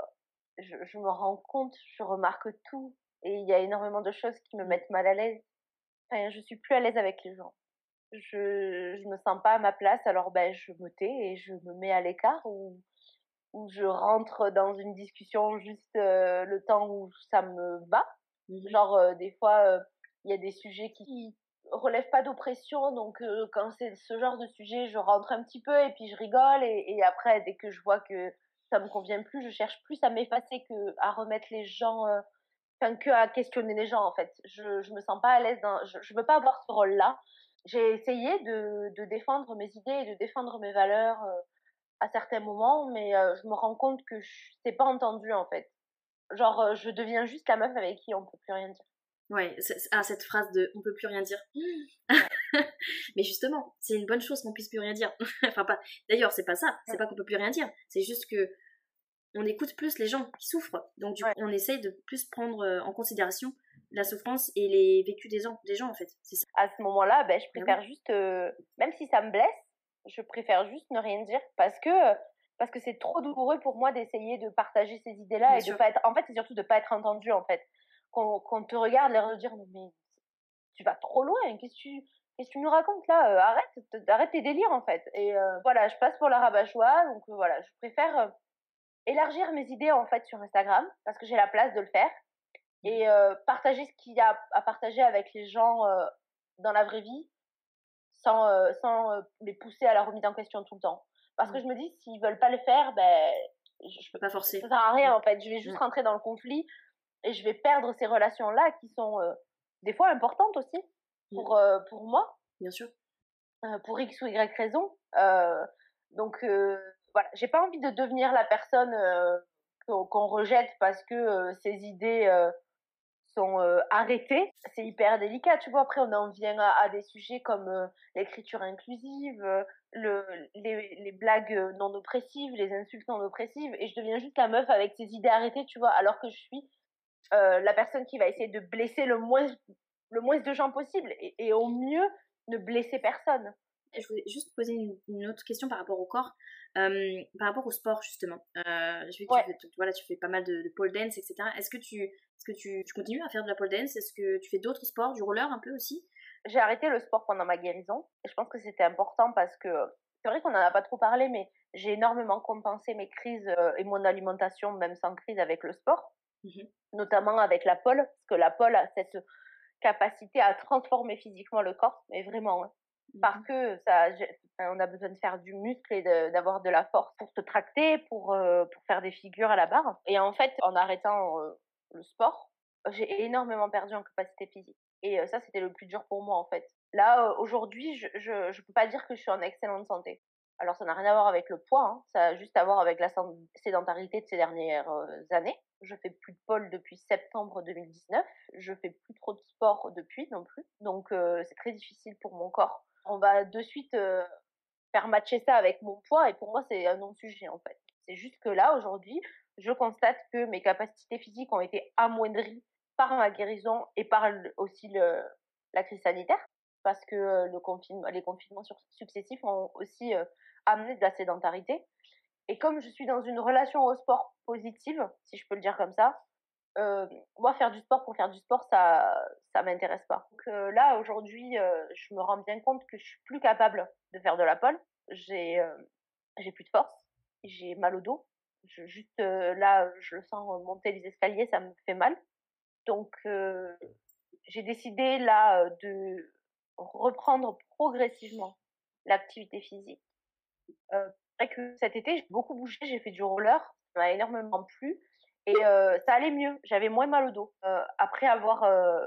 je, je, me rends compte, je remarque tout, et il y a énormément de choses qui me mettent mal à l'aise. Enfin, je suis plus à l'aise avec les gens. Je, je me sens pas à ma place, alors ben je me tais et je me mets à l'écart ou, ou je rentre dans une discussion juste euh, le temps où ça me va. Mmh Genre euh, des fois euh, il y a des sujets qui relèvent pas d'oppression, donc quand c'est ce genre de sujet, je rentre un petit peu et puis je rigole et, après dès que je vois que ça me convient plus, je cherche plus à m'effacer que à remettre les gens enfin que à questionner les gens en fait. Je je me sens pas à l'aise je, je veux pas avoir ce rôle là. J'ai essayé de de défendre mes idées et de défendre mes valeurs euh, à certains moments mais euh, je me rends compte que c'est pas entendu en fait. Genre euh, je deviens juste la meuf avec qui on peut plus rien dire. Ouais, ah, cette phrase de on peut plus rien dire. mais justement, c'est une bonne chose qu'on puisse plus rien dire. enfin pas. D'ailleurs, c'est pas ça, c'est pas qu'on peut plus rien dire, c'est juste que on écoute plus les gens qui souffrent. Donc du coup, on essaye de plus prendre euh, en considération la souffrance et les vécus des gens, des gens en fait. Ça. À ce moment-là, ben, je préfère juste, euh, même si ça me blesse, je préfère juste ne rien dire parce que parce que c'est trop douloureux pour moi d'essayer de partager ces idées-là et de pas être. En fait, c'est surtout de pas être entendu en fait. Qu'on te regarde, l'air de dire mais tu vas trop loin. Qu'est-ce que tu qu'est-ce que tu nous racontes là? Euh, Arrête, arrête tes délires en fait. Et voilà, je passe pour la rabat-joie, donc voilà, je préfère élargir mes idées en fait sur Instagram parce que j'ai la place de le faire mmh. et euh, partager ce qu'il y a à partager avec les gens euh, dans la vraie vie sans euh, sans les pousser à la remise en question tout le temps parce que mmh. je me dis s'ils veulent pas le faire ben je, peux pas forcer ça sert à rien en fait je vais juste mmh. rentrer dans le conflit et je vais perdre ces relations là qui sont des fois importantes aussi pour pour moi bien sûr pour x ou y raison donc voilà, j'ai pas envie de devenir la personne euh, qu'on rejette parce que euh, ses idées euh, sont arrêtées. C'est hyper délicat, tu vois. Après, on en vient à, des sujets comme l'écriture inclusive, le, les, les, blagues non oppressives, les insultes non oppressives, et je deviens juste la meuf avec ses idées arrêtées, tu vois, alors que je suis la personne qui va essayer de blesser le moins, le moins de gens possible, et, et au mieux ne blesser personne. Je voulais juste poser une, autre question par rapport au corps, euh, par rapport au sport justement. Euh, je que tu, fais, voilà, tu fais pas mal de, pole dance, etc. Est-ce que, tu, est-ce que tu, tu, continues à faire de la pole dance? Est-ce que tu fais d'autres sports, du roller un peu aussi? J'ai arrêté le sport pendant ma guérison et je pense que c'était important parce que c'est vrai qu'on n'en a pas trop parlé, mais j'ai énormément compensé mes crises euh, et mon alimentation, même sans crise, avec le sport, mmh notamment avec la pole, parce que la pole a cette capacité à transformer physiquement le corps, mais vraiment. Hein parce mmh que ça, on a besoin de faire du muscle et d'avoir de, la force pour se tracter, pour, euh, pour faire des figures à la barre. Et en fait, en arrêtant euh, le sport, j'ai énormément perdu en capacité physique. Et euh, ça, c'était le plus dur pour moi, en fait. Là, aujourd'hui, je, je, je peux pas dire que je suis en excellente santé. Alors, ça n'a rien à voir avec le poids, hein. ça a juste à voir avec la sédentarité de ces dernières années. Je fais plus de pole depuis septembre 2019. Je fais plus trop de sport depuis non plus. Donc, c'est très difficile pour mon corps on va de suite euh, faire matcher ça avec mon poids et pour moi c'est un non-sujet en fait. C'est juste que là aujourd'hui, je constate que mes capacités physiques ont été amoindries par ma guérison et par aussi le, la crise sanitaire parce que euh, le confinement, les confinements successifs ont aussi euh, amené de la sédentarité. Et comme je suis dans une relation au sport positive, si je peux le dire comme ça, euh, moi, faire du sport pour faire du sport, ça, ça m'intéresse pas. Donc euh, là, aujourd'hui, euh, je me rends bien compte que je suis plus capable de faire de la pole. J'ai, j'ai plus de force, j'ai mal au dos. Je, juste là, je le sens monter les escaliers, ça me fait mal. Donc, j'ai décidé là de reprendre progressivement l'activité physique. Euh, que cet été, j'ai beaucoup bougé, j'ai fait du roller, ça m'a énormément plu. Et euh, ça allait mieux, j'avais moins mal au dos. Euh, après avoir euh,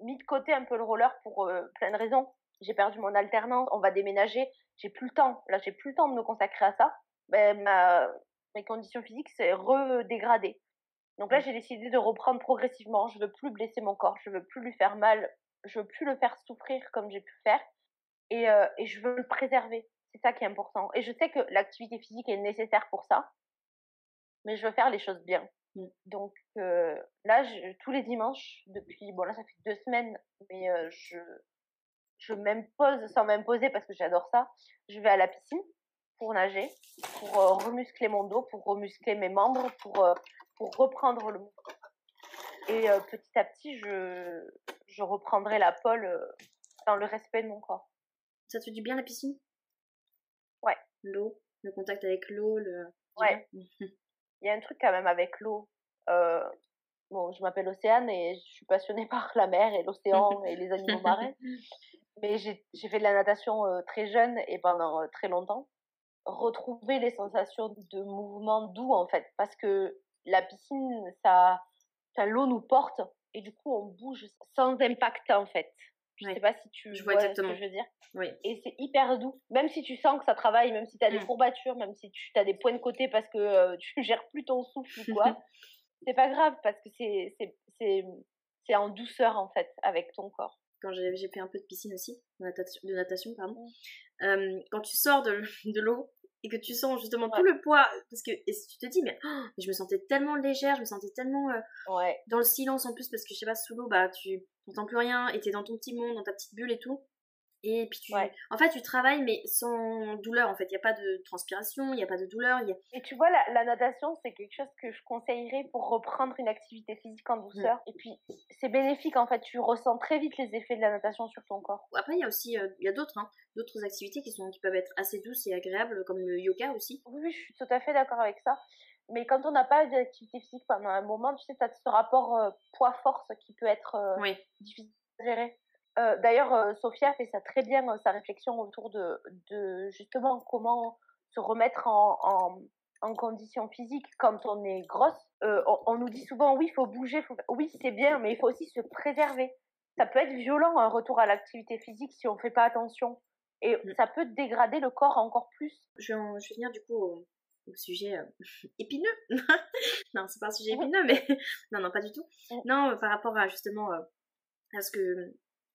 mis de côté un peu le roller pour plein de raisons, j'ai perdu mon alternance, on va déménager, j'ai plus le temps. Là, j'ai plus le temps de me consacrer à ça. Ben, ma, mes conditions physiques s'est redégradées. Donc là, mmh. j'ai décidé de reprendre progressivement. Je veux plus blesser mon corps, je veux plus lui faire mal, je veux plus le faire souffrir comme j'ai pu faire, et, et je veux le préserver. C'est ça qui est important. Et je sais que l'activité physique est nécessaire pour ça, mais je veux faire les choses bien. Mmh. Donc euh, là, je, tous les dimanches, depuis, bon là ça fait deux semaines, mais euh, je, je m'impose sans m'imposer parce que j'adore ça. Je vais à la piscine pour nager, pour euh, remuscler mon dos, pour remuscler mes membres, pour, pour reprendre le mouvement. Et petit à petit, je, je reprendrai la pole dans le respect de mon corps. Ça te fait du bien la piscine? L'eau, le contact avec l'eau, le. Ouais. Il y a un truc quand même avec l'eau. bon, je m'appelle Océane et je suis passionnée par la mer et l'océan et les animaux marins. Mais j'ai fait de la natation très jeune et pendant très longtemps retrouver les sensations de mouvement doux en fait parce que la piscine ça, l'eau nous porte et du coup on bouge sans impact en fait je sais pas si tu vois, exactement. ce que je veux dire oui. et c'est hyper doux même si tu sens que ça travaille même si tu as des mmh. courbatures même si tu as des points de côté parce que euh, tu gères plus ton souffle ou quoi c'est pas grave parce que c'est c'est c'est en douceur en fait avec ton corps quand j'ai fait un peu de piscine aussi, de natation, de natation pardon. Euh, quand tu sors de, de l'eau et que tu sens justement tout le poids, parce que et tu te dis, mais oh, je me sentais tellement légère, je me sentais tellement euh, ouais. dans le silence en plus, parce que je sais pas, sous l'eau, bah tu n'entends plus rien, et t'es dans ton petit monde, dans ta petite bulle et tout. Et puis tu, en fait, tu travailles mais sans douleur. En fait, il n'y a pas de transpiration, il n'y a pas de douleur. Y a... Et tu vois, la, la natation, c'est quelque chose que je conseillerais pour reprendre une activité physique en douceur. Mm. Et puis, c'est bénéfique en fait. Tu ressens très vite les effets de la natation sur ton corps. Après, il y a aussi, euh, il y a d'autres, hein, d'autres activités qui sont, qui peuvent être assez douces et agréables, comme le yoga aussi. Oui, je suis tout à fait d'accord avec ça. Mais quand on n'a pas d'activité physique pendant un moment, tu sais, tu as ce rapport euh, poids-force qui peut être euh, difficile à gérer. Euh, d'ailleurs, euh, Sophia fait ça très bien, euh, sa réflexion autour de, de, justement comment se remettre en, en, en condition physique quand on est grosse. On, nous dit souvent oui, il faut bouger, oui, c'est bien, mais il faut aussi se préserver. Ça peut être violent un retour à l'activité physique si on ne fait pas attention. Et mm. ça peut dégrader le corps encore plus. Je vais, je vais venir du coup au, sujet épineux. non, c'est pas un sujet épineux, mais non, non, pas du tout. Non, par rapport à justement à ce que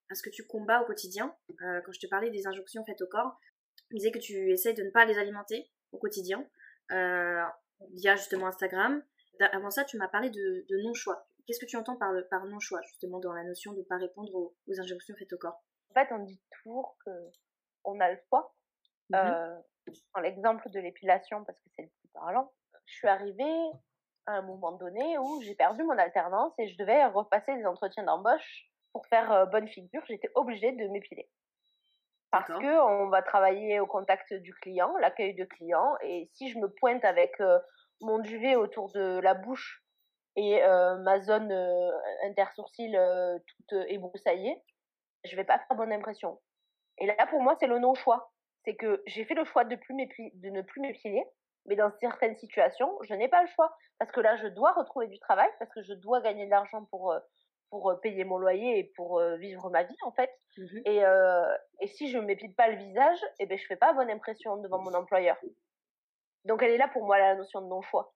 à ce que tu combats au quotidien. Euh, quand je te parlais des injonctions faites au corps, tu disais que tu essayes de ne pas les alimenter au quotidien euh, via justement Instagram. Avant ça, tu m'as parlé de, non-choix. Qu'est-ce que tu entends par, par non-choix, justement, dans la notion de ne pas répondre aux, injonctions faites au corps? En fait, on dit toujours qu'on a le choix. Mmh euh, dans l'exemple de l'épilation, parce que c'est le plus parlant, je suis arrivée à un moment donné où j'ai perdu mon alternance et je devais repasser des entretiens d'embauche pour faire euh, bonne figure, j'étais obligée de m'épiler. Parce que on va travailler au contact du client, l'accueil de client, et si je me pointe avec euh, mon duvet autour de la bouche et euh, ma zone intersourcile toute ébroussaillée, je vais pas faire bonne impression. Et là, pour moi, c'est le non-choix. C'est que j'ai fait le choix de, plus de ne plus m'épiler, mais dans certaines situations, je n'ai pas le choix. Parce que là, je dois retrouver du travail, parce que je dois gagner de l'argent pour pour payer mon loyer et pour vivre ma vie en fait. Mmh et, euh, et si je ne m'épile pas le visage, et eh ben, je fais pas bonne impression devant mon employeur. Donc elle est là pour moi la notion de non-choix.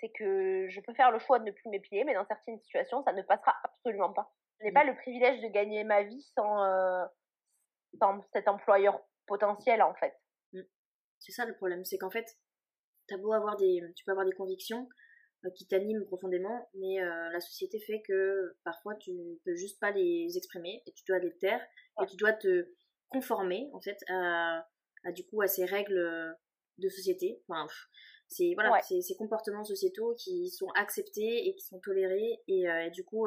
C'est que je peux faire le choix de ne plus m'épiler, mais dans certaines situations, ça ne passera absolument pas. Je n'ai mmh. pas le privilège de gagner ma vie sans, sans cet employeur potentiel en fait. Mmh. C'est ça le problème, c'est qu'en fait, as beau avoir des, tu peux avoir des convictions, qui t'animent profondément, mais euh, la société fait que parfois tu peux juste pas les exprimer et tu dois les taire et tu dois te conformer en fait à, du coup à ces règles de société. Enfin, c'est voilà, ces, comportements sociétaux qui sont acceptés et qui sont tolérés et, euh, du coup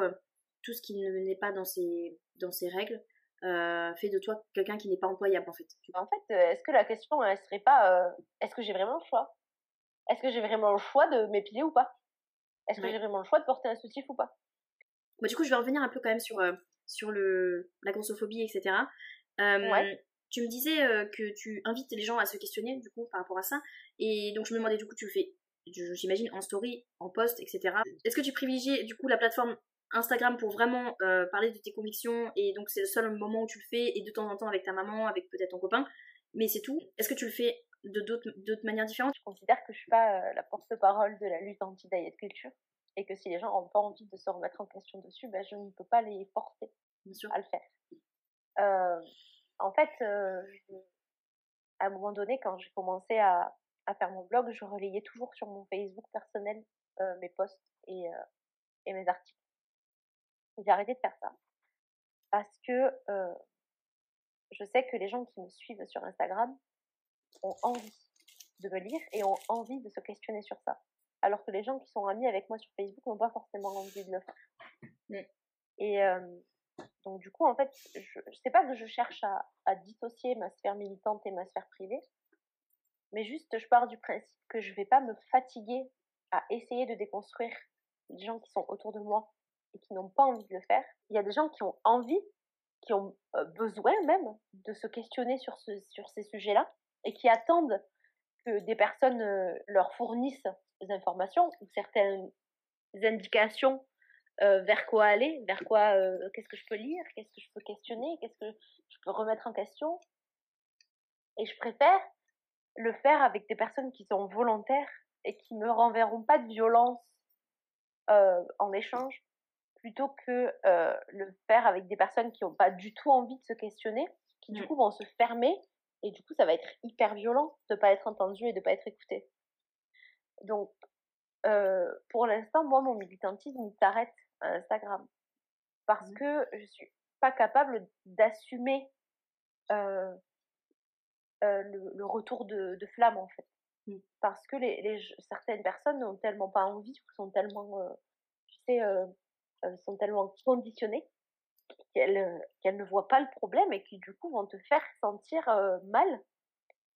tout ce qui ne n'est pas dans ces dans ces règles fait de toi quelqu'un qui n'est pas employable en fait. En fait, est-ce que la question ne serait pas est-ce que j'ai vraiment le choix? Est-ce que j'ai vraiment le choix de m'épiler ou pas? Est-ce que j'ai vraiment le choix de porter un soutif ou pas? Bah, Du coup, je vais revenir un peu quand même sur, euh, sur le, la grossophobie, etc. Euh, tu me disais euh, que tu invites les gens à se questionner, du coup, par rapport à ça. Et donc, je me demandais, du coup, tu le fais, j'imagine, en story, en post, etc. Est-ce que tu privilégies, du coup, la plateforme Instagram pour vraiment parler de tes convictions? Et donc c'est le seul moment où tu le fais et de temps en temps avec ta maman, avec peut-être ton copain, mais c'est tout. Est-ce que tu le fais de d'autres manières différentes. Je considère que je suis pas euh, la porte-parole de la lutte anti-diet culture et que si les gens n'ont pas envie de se remettre en question dessus, ben, je ne peux pas les forcer à le faire. Euh, en fait, euh, à un moment donné, quand j'ai commencé à, à, faire mon blog, je relayais toujours sur mon Facebook personnel mes posts et, et mes articles. J'ai arrêté de faire ça parce que je sais que les gens qui me suivent sur Instagram ont envie de me lire et ont envie de se questionner sur ça. Alors que les gens qui sont amis avec moi sur Facebook n'ont pas forcément envie de le faire. Mm. Et euh, donc du coup, en fait, je ne sais pas que je cherche à, à, dissocier ma sphère militante et ma sphère privée, mais juste je pars du principe que je ne vais pas me fatiguer à essayer de déconstruire les gens qui sont autour de moi et qui n'ont pas envie de le faire. Il y a des gens qui ont envie, qui ont euh, besoin même de se questionner sur, ce, sur ces sujets-là et qui attendent que des personnes euh, leur fournissent des informations ou certaines indications euh, vers quoi aller, vers quoi, qu'est-ce que je peux lire, qu'est-ce que je peux questionner, qu'est-ce que je peux remettre en question. Et je préfère le faire avec des personnes qui sont volontaires et qui me renverront pas de violence en échange plutôt que euh, le faire avec des personnes qui n'ont pas du tout envie de se questionner, qui du mm. coup vont se fermer, et du coup ça va être hyper violent de ne pas être entendu et de ne pas être écouté. Donc, euh, pour l'instant, moi, mon militantisme, il s'arrête à Instagram. Parce mm. que je suis pas capable d'assumer euh, le, retour de, flamme, en fait. Mm. Parce que les, certaines personnes n'ont tellement pas envie, ou sont tellement, tu sais, euh, sont tellement conditionnées qu'elles euh, qu'elles ne voient pas le problème et qui du coup vont te faire sentir euh, mal,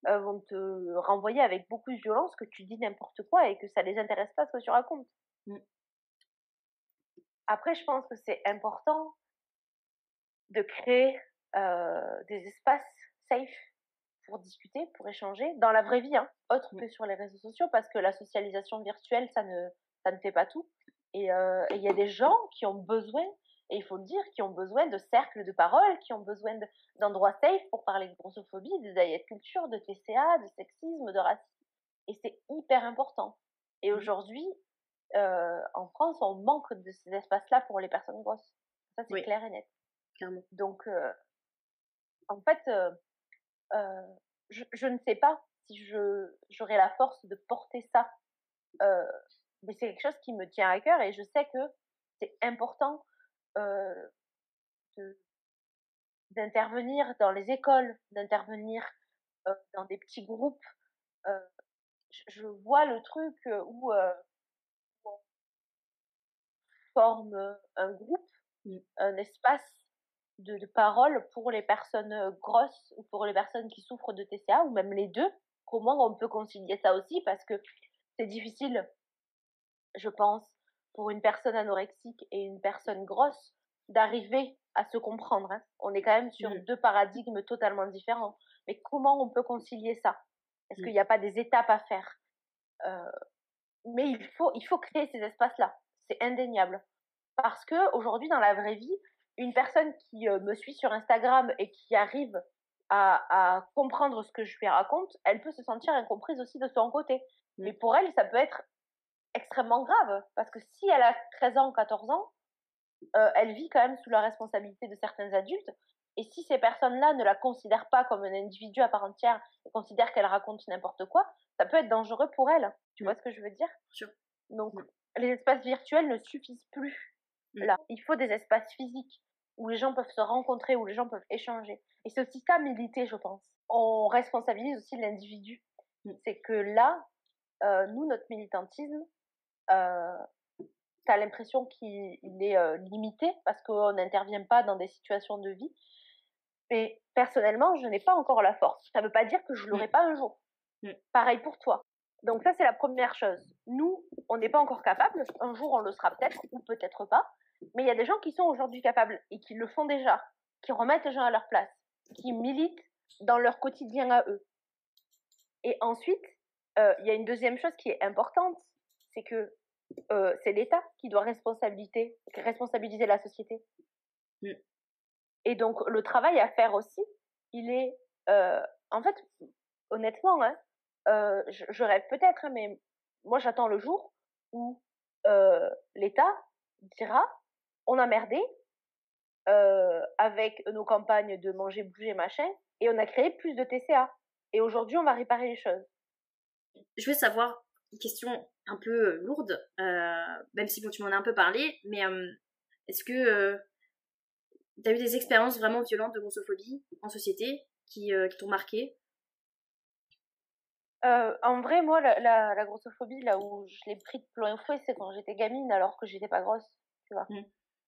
vont te renvoyer avec beaucoup de violence que tu dis n'importe quoi et que ça les intéresse pas ce que tu racontes. Après, je pense que c'est important de créer des espaces safe pour discuter, pour échanger, dans la vraie vie, hein, autre mmh. que sur les réseaux sociaux, parce que la socialisation virtuelle, ça ne, ça ne fait pas tout. Euh, et il y a des gens qui ont besoin, et il faut le dire, qui ont besoin de cercles de parole, qui ont besoin d'endroits safe pour parler de grossophobie, de diet culture, de TCA, de sexisme, de racisme. Et c'est hyper important. Et mmh. aujourd'hui, euh, en France, on manque de ces espaces-là pour les personnes grosses. Ça, c'est clair et net. Clairement. Donc, euh, en fait, je, je, ne sais pas si j'aurai la force de porter ça mais c'est quelque chose qui me tient à cœur et je sais que c'est important euh, d'intervenir dans les écoles, d'intervenir euh, dans des petits groupes. Euh, je, vois le truc où euh, on forme un groupe, mmh. un espace de, de, parole pour les personnes grosses ou pour les personnes qui souffrent de TCA ou même les deux. Comment on peut concilier ça aussi? Parce que c'est difficile je pense, pour une personne anorexique et une personne grosse, d'arriver à se comprendre. Hein. On est quand même sur mmh. deux paradigmes totalement différents. Mais comment on peut concilier ça? Est-ce mmh. qu'il n'y a pas des étapes à faire? Euh, Mais il faut, il faut créer ces espaces-là. C'est indéniable. Parce que aujourd'hui, dans la vraie vie, une personne qui euh, me suit sur Instagram et qui arrive à, à, comprendre ce que je lui raconte, elle peut se sentir incomprise aussi de son côté. Mmh. Mais pour elle, ça peut être extrêmement grave. Parce que si elle a 13 ans, 14 ans, euh, elle vit quand même sous la responsabilité de certains adultes. Et si ces personnes-là ne la considèrent pas comme un individu à part entière et considèrent qu'elle raconte n'importe quoi, ça peut être dangereux pour elle. Tu vois ce que je veux dire? Donc, les espaces virtuels ne suffisent plus. Mm. Là, il faut des espaces physiques où les gens peuvent se rencontrer, où les gens peuvent échanger. Et c'est aussi ça, militer, je pense. On responsabilise aussi l'individu. Mm. C'est que là, euh, nous, notre militantisme, tu as l'impression qu'il est euh, limité parce qu'on n'intervient pas dans des situations de vie. Mais personnellement, je n'ai pas encore la force. Ça ne veut pas dire que je l'aurai mmh. pas un jour. Mmh. Pareil pour toi. Donc ça, c'est la première chose. Nous, on n'est pas encore capable. Un jour, on le sera peut-être ou peut-être pas. Mais il y a des gens qui sont aujourd'hui capables et qui le font déjà, qui remettent les gens à leur place, qui militent dans leur quotidien à eux. Et ensuite, euh, il y a une deuxième chose qui est importante, c'est que euh, c'est l'État qui doit responsabiliser, responsabiliser la société. Mm. Et donc, le travail à faire aussi, il est, euh, en fait, honnêtement, hein, euh, je, rêve peut-être, hein, mais moi j'attends le jour où l'État dira, on a merdé avec nos campagnes de manger, bouger, machin, et on a créé plus de TCA. Et aujourd'hui, on va réparer les choses. Je veux savoir, question un peu euh, lourde, euh, même si tu m'en as un peu parlé, mais euh, est-ce que T'as eu des expériences vraiment violentes de grossophobie en société qui, qui t'ont marqué? Euh, en vrai, moi, la, la, grossophobie, là où je l'ai pris de plein fouet, c'est quand j'étais gamine, alors que j'étais pas grosse, tu vois. Mmh.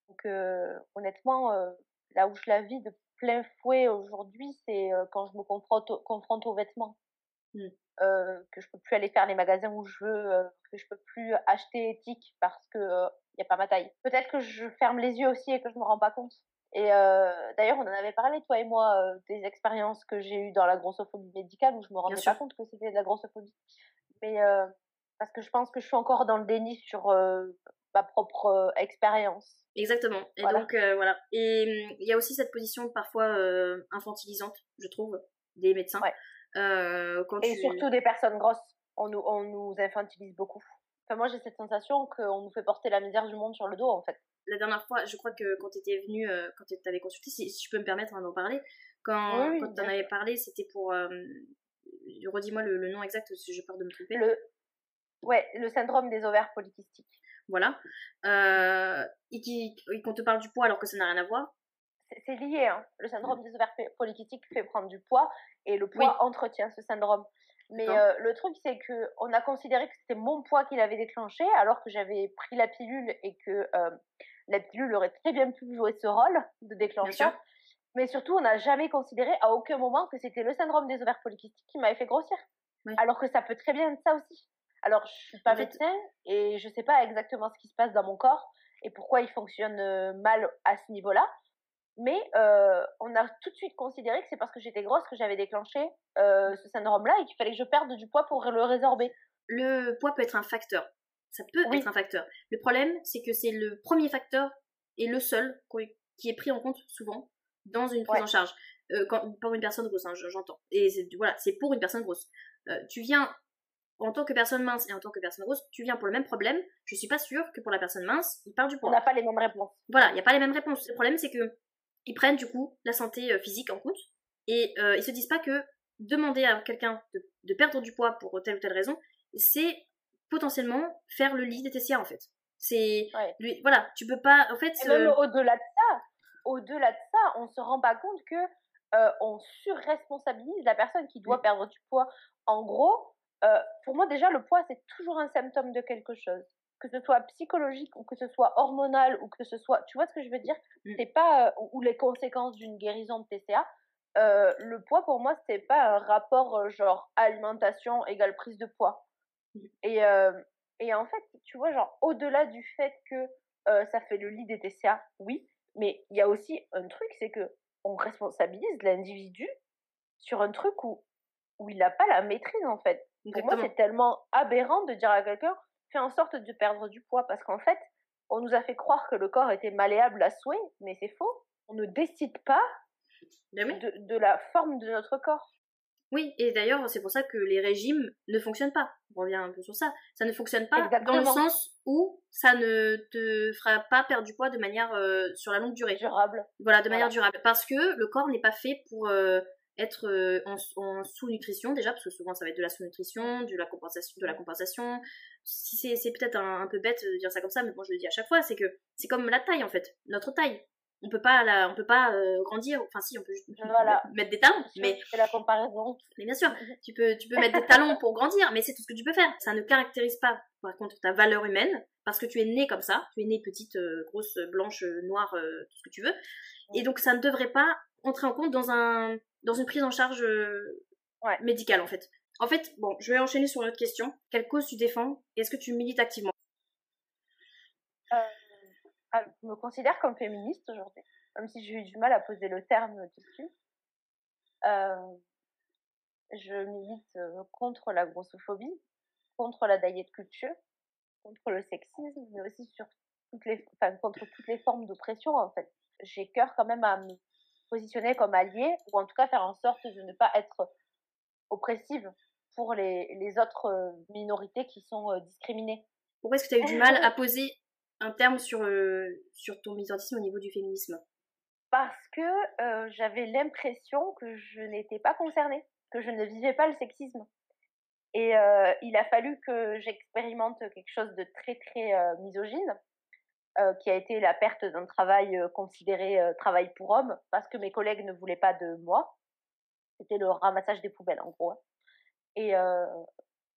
Donc, euh, honnêtement, euh, là où je la vis de plein fouet aujourd'hui, c'est quand je me confronte, confronte aux vêtements. Mmh. Euh, que je peux plus aller faire les magasins où je veux, euh, que je peux plus acheter éthique parce que il y a pas ma taille. Peut-être que je ferme les yeux aussi et que je me rends pas compte. Et euh, d'ailleurs, on en avait parlé, toi et moi, euh, des expériences que j'ai eues dans la grossophobie médicale où je me rendais pas compte que c'était de la grossophobie. Mais euh, parce que je pense que je suis encore dans le déni sur ma propre expérience. Exactement. Et donc, voilà. Et hum, il y a aussi cette position parfois infantilisante, je trouve, des médecins. Ouais. Quand et surtout des personnes grosses. On nous, on nous infantilise beaucoup. Enfin, moi, j'ai cette sensation qu'on nous fait porter la misère du monde sur le dos, en fait la dernière fois, je crois que quand tu étais venue, euh, quand tu avais consulté, si, je peux me permettre hein, d'en parler, quand, quand tu en avais parlé, c'était pour. Euh, redis-moi le, nom exact parce que j'ai peur de me tromper. Le, ouais, le syndrome des ovaires polykystiques. Voilà. Euh, et qu'on te parle du poids alors que ça n'a rien à voir. C'est lié, hein. Le syndrome des ovaires polykystiques fait prendre du poids et le poids entretient ce syndrome. Mais euh, le truc, c'est que on a considéré que c'était mon poids qui l'avait déclenché, alors que j'avais pris la pilule et que euh, la pilule aurait très bien pu jouer ce rôle de déclencheur. Mais surtout, on n'a jamais considéré à aucun moment que c'était le syndrome des ovaires polykystiques qui m'avait fait grossir. Alors que ça peut très bien être ça aussi. Alors, je suis pas médecin et je sais pas exactement ce qui se passe dans mon corps et pourquoi il fonctionne euh, mal à ce niveau-là. Mais euh, on a tout de suite considéré que c'est parce que j'étais grosse que j'avais déclenché euh, ce syndrome-là et qu'il fallait que je perde du poids pour le résorber. Le poids peut être un facteur. Ça peut être un facteur. Le problème, c'est que c'est le premier facteur et le seul qui est pris en compte souvent dans une prise en charge. Euh, quand, pour une personne grosse, hein, j'entends. Et voilà, c'est pour une personne grosse. Tu viens en tant que personne mince et en tant que personne grosse, tu viens pour le même problème. Je suis pas sûre que pour la personne mince, il parle du poids. On n'a pas les mêmes réponses. Voilà, il n'y a pas les mêmes réponses. Le problème, c'est que ils prennent du coup la santé euh, physique en compte et euh, ils se disent pas que demander à quelqu'un de, perdre du poids pour telle ou telle raison, c'est potentiellement faire le lit des TCA en fait. C'est voilà, tu peux pas en fait. même euh, au-delà de ça, au-delà de ça, on se rend pas compte que euh, on surresponsabilise la personne qui doit perdre du poids. En gros, pour moi déjà le poids c'est toujours un symptôme de quelque chose que ce soit psychologique ou que ce soit hormonal ou que ce soit, tu vois ce que je veux dire? Mm. C'est pas euh, ou les conséquences d'une guérison de TCA. Euh, le poids pour moi c'est pas un rapport euh, genre alimentation égale prise de poids. Mm. Et et en fait tu vois genre au-delà du fait que ça fait le lit des TCA, oui, mais il y a aussi un truc c'est que on responsabilise l'individu sur un truc où où il n'a pas la maîtrise en fait. Pour moi c'est tellement aberrant de dire à quelqu'un fait en sorte de perdre du poids parce qu'en fait, on nous a fait croire que le corps était malléable à souhait, mais c'est faux. On ne décide pas de, la forme de notre corps. Oui, et d'ailleurs, c'est pour ça que les régimes ne fonctionnent pas. On revient un peu sur ça. Ça ne fonctionne pas dans le sens où ça ne te fera pas perdre du poids de manière euh, sur la longue durée. Durable. Voilà, de manière durable. Parce que le corps n'est pas fait pour euh, être euh, en, sous-nutrition déjà, parce que souvent ça va être de la sous-nutrition, de la compensation, de la compensation. Si c'est peut-être un, peu bête de dire ça comme ça, mais moi je le dis à chaque fois, c'est que c'est comme la taille en fait, notre taille. On peut pas la, on peut pas euh, grandir, enfin si on peut juste mettre des talons, mais c'est la comparaison. Mais bien sûr, tu peux tu peux mettre des talons pour grandir, mais c'est tout ce que tu peux faire. Ça ne caractérise pas par contre ta valeur humaine parce que tu es né comme ça, tu es né petite, euh, grosse, blanche, noire, tout ce que tu veux. Et donc ça ne devrait pas entrer en compte dans un dans une prise en charge euh, médicale en fait. En fait, bon, je vais enchaîner sur une autre question. Quelle cause tu défends Est-ce que tu milites activement? Euh, ah, Je me considère comme féministe aujourd'hui, même si j'ai eu du mal à poser le terme dessus. Euh, je milite contre la grossophobie, contre la diet culture, contre le sexisme, mais aussi sur toutes les, enfin, contre toutes les formes d'oppression en fait. J'ai cœur quand même à me positionner comme allié, ou en tout cas faire en sorte de ne pas être oppressive pour les, les autres euh, minorités qui sont euh, discriminées. Pourquoi est-ce que tu as eu du mal à poser un terme sur, euh, sur ton militantisme au niveau du féminisme? Parce que j'avais l'impression que je n'étais pas concernée, que je ne vivais pas le sexisme. Et il a fallu que j'expérimente quelque chose de très très misogyne qui a été la perte d'un travail considéré travail pour homme, parce que mes collègues ne voulaient pas de moi. C'était le ramassage des poubelles, en gros. Hein. Et,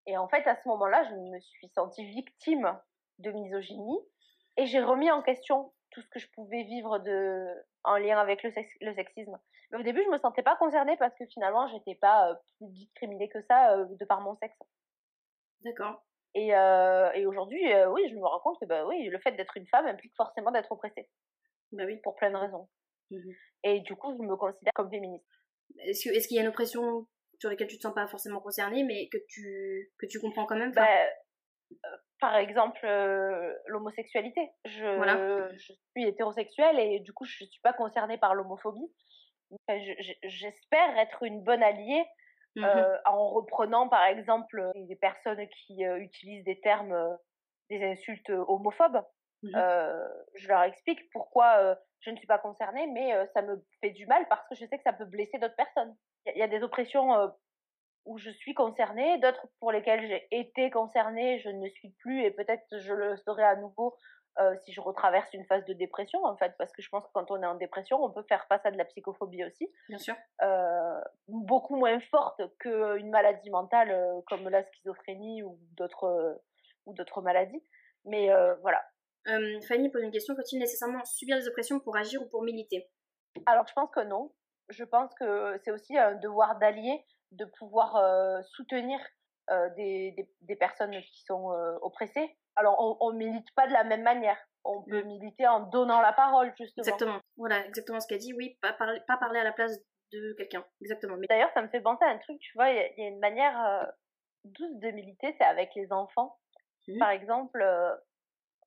et en fait, à ce moment-là, je me suis sentie victime de misogynie et j'ai remis en question tout ce que je pouvais vivre de, en lien avec le, le sexisme. Au début, je me sentais pas concernée parce que finalement, j'étais pas euh, plus discriminée que ça euh, de par mon sexe. D'accord. Et, euh, et aujourd'hui, oui, je me rends compte que bah, oui, le fait d'être une femme implique forcément d'être oppressée. Bah oui. Pour plein de raisons. Mmh et du coup, je me considère comme féministe. Est-ce qu'il y a une oppression sur laquelle tu te sens pas forcément concernée, mais que tu, que tu comprends quand même bah, par exemple euh, l'homosexualité. Je, je, suis hétérosexuelle et du coup je ne suis pas concernée par l'homophobie. J'espère être une bonne alliée mmh euh, en reprenant par exemple des personnes qui euh, utilisent des termes, des insultes homophobes. Mmh je leur explique pourquoi je ne suis pas concernée, mais ça me fait du mal parce que je sais que ça peut blesser d'autres personnes. Il y, a des oppressions où je suis concernée, d'autres pour lesquelles j'ai été concernée, je ne suis plus et peut-être je le serai à nouveau euh, si je retraverse une phase de dépression en fait, parce que je pense que quand on est en dépression, on peut faire face à de la psychophobie aussi. Bien sûr. Euh, beaucoup moins forte qu'une maladie mentale euh, comme la schizophrénie ou d'autres ou d'autres maladies. Mais voilà. Fanny pose une question faut-il nécessairement subir des oppressions pour agir ou pour militer? Alors je pense que non. Je pense que c'est aussi un devoir d'allier de pouvoir soutenir des, des, personnes qui sont oppressées. Alors, on, ne milite pas de la même manière. On peut mm. militer en donnant la parole, justement. Exactement. Voilà, exactement ce qu'elle dit. Oui, pas parler, pas parler à la place de quelqu'un. Exactement. Mais d'ailleurs, ça me fait penser à un truc, tu vois, il y, a une manière douce de militer, c'est avec les enfants. Mm. Par exemple,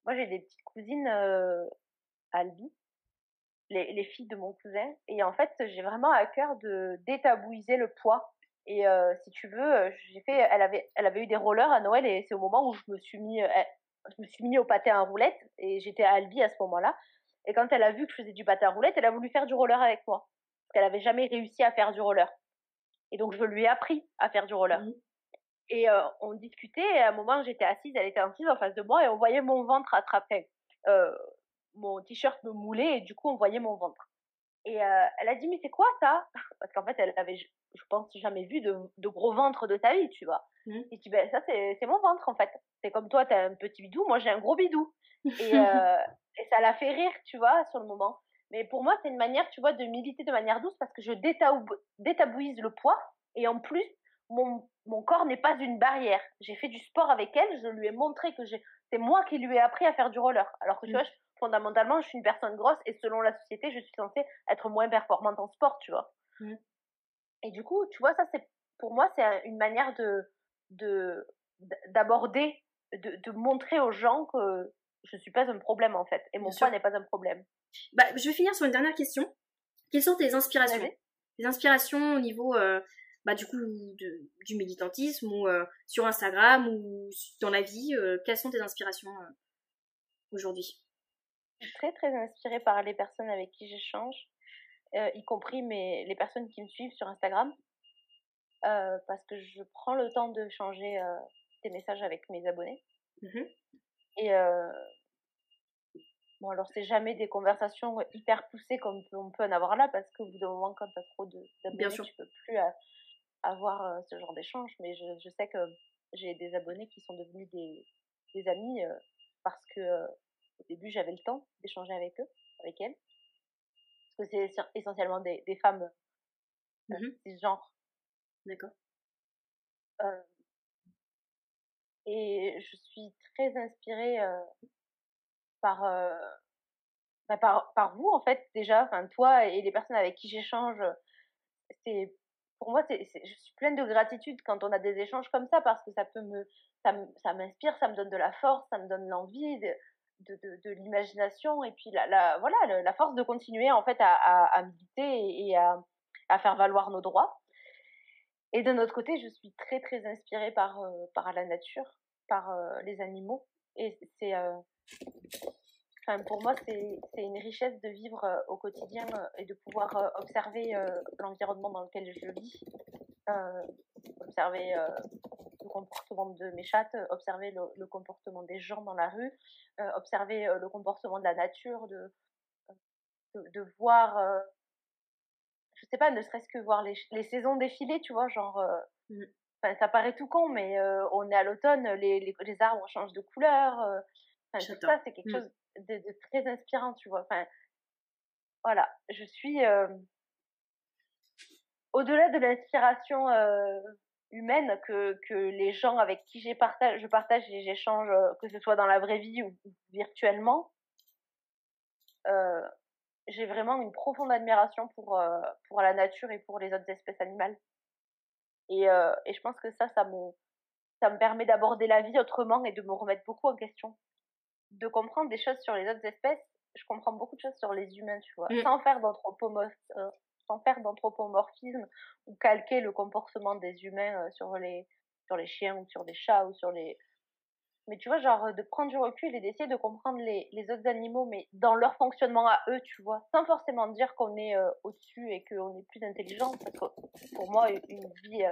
moi j'ai des petites cousines Albi, les, les, filles de mon cousin, et en fait, j'ai vraiment à cœur de détabouiser le poids et euh, si tu veux, euh, j'ai fait, elle avait, elle avait eu des rollers à Noël et c'est au moment où je me suis mis, euh, je me suis mis au pâté à roulette et j'étais à Albi à ce moment-là. Et quand elle a vu que je faisais du pâté à roulette, elle a voulu faire du roller avec moi. Parce qu'elle avait jamais réussi à faire du roller. Et donc je lui ai appris à faire du roller. Mmh. Et on discutait et à un moment j'étais assise, elle était assise en face de moi et on voyait mon ventre attraper. mon t-shirt me moulait et du coup on voyait mon ventre. Et elle a dit mais c'est quoi ça? Parce qu'en fait elle avait je pense, jamais vu de, de gros ventre de ta vie, tu vois. Mmh. Et tu ben, ça, c'est mon ventre, en fait. C'est comme toi, tu as un petit bidou, moi, j'ai un gros bidou. Et, euh, et ça l'a fait rire, tu vois, sur le moment. Mais pour moi, c'est une manière, tu vois, de militer de manière douce parce que je détabouise le poids. Et en plus, mon, mon corps n'est pas une barrière. J'ai fait du sport avec elle, je lui ai montré que c'est moi qui lui ai appris à faire du roller. Alors que tu mmh. vois, fondamentalement, je suis une personne grosse et selon la société, je suis censée être moins performante en sport, tu vois. Mmh. Et du coup, tu vois, ça, c'est pour moi, c'est une manière de d'aborder, de, de, montrer aux gens que je ne suis pas un problème en fait, et mon poids n'est pas un problème. Bah, je vais finir sur une dernière question. Quelles sont tes inspirations? Tes inspirations au niveau euh, bah, du coup de, du militantisme ou euh, sur Instagram ou dans la vie euh, Quelles sont tes inspirations aujourd'hui? Je suis très très inspirée par les personnes avec qui j'échange. Euh, y compris mes, les personnes qui me suivent sur Instagram, euh, parce que je prends le temps de changer euh, des messages avec mes abonnés. Mmh Et bon, alors c'est jamais des conversations hyper poussées comme on peut en avoir là, parce qu'au bout d'un moment, quand tu as trop d'abonnés, tu peux plus avoir ce genre d'échange. Mais je, je, sais que j'ai des abonnés qui sont devenus des, des amis parce que au début j'avais le temps d'échanger avec eux, avec elles que c'est essentiellement des, des femmes euh, mmh genre D'accord. Euh, et je suis très inspirée euh, par, bah, par, par vous, en fait, déjà, enfin, toi et les personnes avec qui j'échange. C'est, pour moi, c'est, je suis pleine de gratitude quand on a des échanges comme ça parce que ça peut me, ça m'inspire, ça me donne de la force, ça me donne l'envie de, de, l'imagination et puis la, voilà la force de continuer en fait à, à, et, à, faire valoir nos droits. Et de notre côté, je suis très très inspirée par euh, par la nature, par euh, les animaux et c'est euh, pour moi c'est une richesse de vivre au quotidien et de pouvoir observer l'environnement dans lequel je vis, observer le comportement de mes chattes, observer le, comportement des gens dans la rue, observer le comportement de la nature, de, de, voir, je sais pas, ne serait-ce que voir les, les, saisons défiler, tu vois, genre, mmh. ça paraît tout con, mais on est à l'automne, les, les, les, arbres changent de couleur, tout ça, c'est quelque mmh. chose de, très inspirant, tu vois. Enfin, voilà, je suis au-delà de l'inspiration humaine que, que les gens avec qui j'ai partage, je partage et j'échange, que ce soit dans la vraie vie ou, virtuellement, j'ai vraiment une profonde admiration pour, pour la nature et pour les autres espèces animales. Et, et je pense que ça, ça me, ça me permet d'aborder la vie autrement et de me remettre beaucoup en question de comprendre des choses sur les autres espèces, je comprends beaucoup de choses sur les humains, tu vois, mm. sans faire euh, sans faire d'anthropomorphisme ou calquer le comportement des humains euh, sur les sur les chiens ou sur les chats ou sur les mais tu vois genre de prendre du recul et d'essayer de comprendre les, les autres animaux mais dans leur fonctionnement à eux tu vois sans forcément dire qu'on est euh, au-dessus et qu'on est plus intelligent parce que pour moi une vie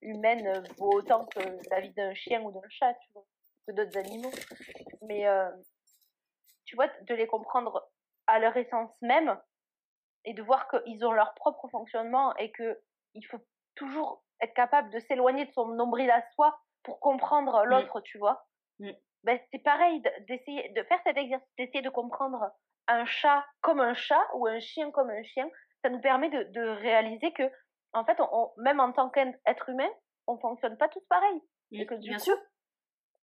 humaine vaut autant que la vie d'un chien ou d'un chat tu vois que d'autres animaux. Mais euh, tu vois, de les comprendre à leur essence même et de voir qu'ils ont leur propre fonctionnement et que il faut toujours être capable de s'éloigner de son nombril à soi pour comprendre l'autre, tu vois. Ben, c'est pareil d'essayer de faire cet exercice, d'essayer de comprendre un chat comme un chat ou un chien comme un chien. Ça nous permet de, de réaliser que, en fait, on, même en tant qu'être humain, on fonctionne pas tous pareil. et que du bien sûr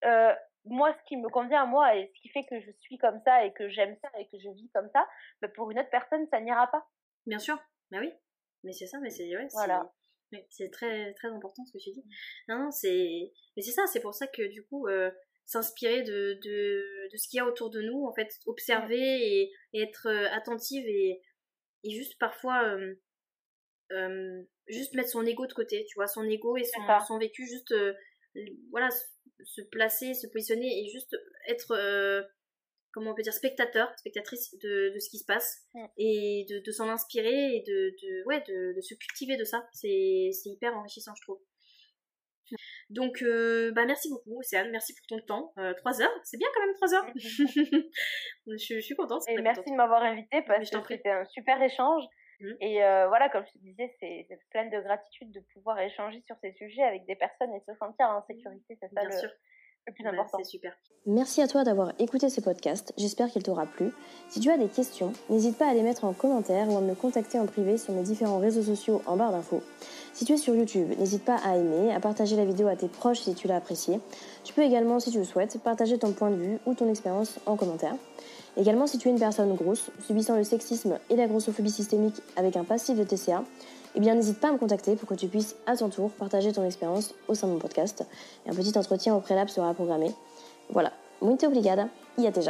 euh, moi, ce qui me convient à moi et ce qui fait que je suis comme ça et que j'aime ça et que je vis comme ça, mais bah, pour une autre personne, ça n'ira pas. Bien sûr, mais oui, mais c'est ça, mais c'est ouais, voilà. c'est très très important ce que tu dis. Non, non c'est mais c'est ça, c'est pour ça que du coup euh, s'inspirer de, de, de ce qu'il y a autour de nous, en fait, observer et, être euh, attentive et, et juste parfois euh, euh, juste mettre son ego de côté, tu vois, son ego et son, son vécu, juste voilà se placer, se positionner et juste être, euh, comment on peut dire, spectateur, spectatrice de, de ce qui se passe et de, de s'en inspirer et de, de ouais, de, se cultiver de ça. C'est hyper enrichissant, je trouve. Donc, euh, bah merci beaucoup, Océane. Merci pour ton temps. Euh, 3 heures, c'est bien quand même 3 heures. je, je, suis contente. Et merci de m'avoir invité parce que c'était un super échange. Mmh. Et euh, voilà, comme je te disais, c'est plein de gratitude de pouvoir échanger sur ces sujets avec des personnes et se sentir en sécurité. C'est ça le, plus important. c'est super. Merci à toi d'avoir écouté ce podcast. J'espère qu'il t'aura plu. Si tu as des questions, n'hésite pas à les mettre en commentaire ou à me contacter en privé sur mes différents réseaux sociaux en barre d'infos. Si tu es sur YouTube, n'hésite pas à aimer, à partager la vidéo à tes proches si tu l'as appréciée. Tu peux également, si tu le souhaites, partager ton point de vue ou ton expérience en commentaire. Également, si tu es une personne grosse, subissant le sexisme et la grossophobie systémique avec un passif de TCA, eh bien n'hésite pas à me contacter pour que tu puisses à ton tour partager ton expérience au sein de mon podcast. Un petit entretien au préalable sera programmé. Voilà, muito obrigada e até.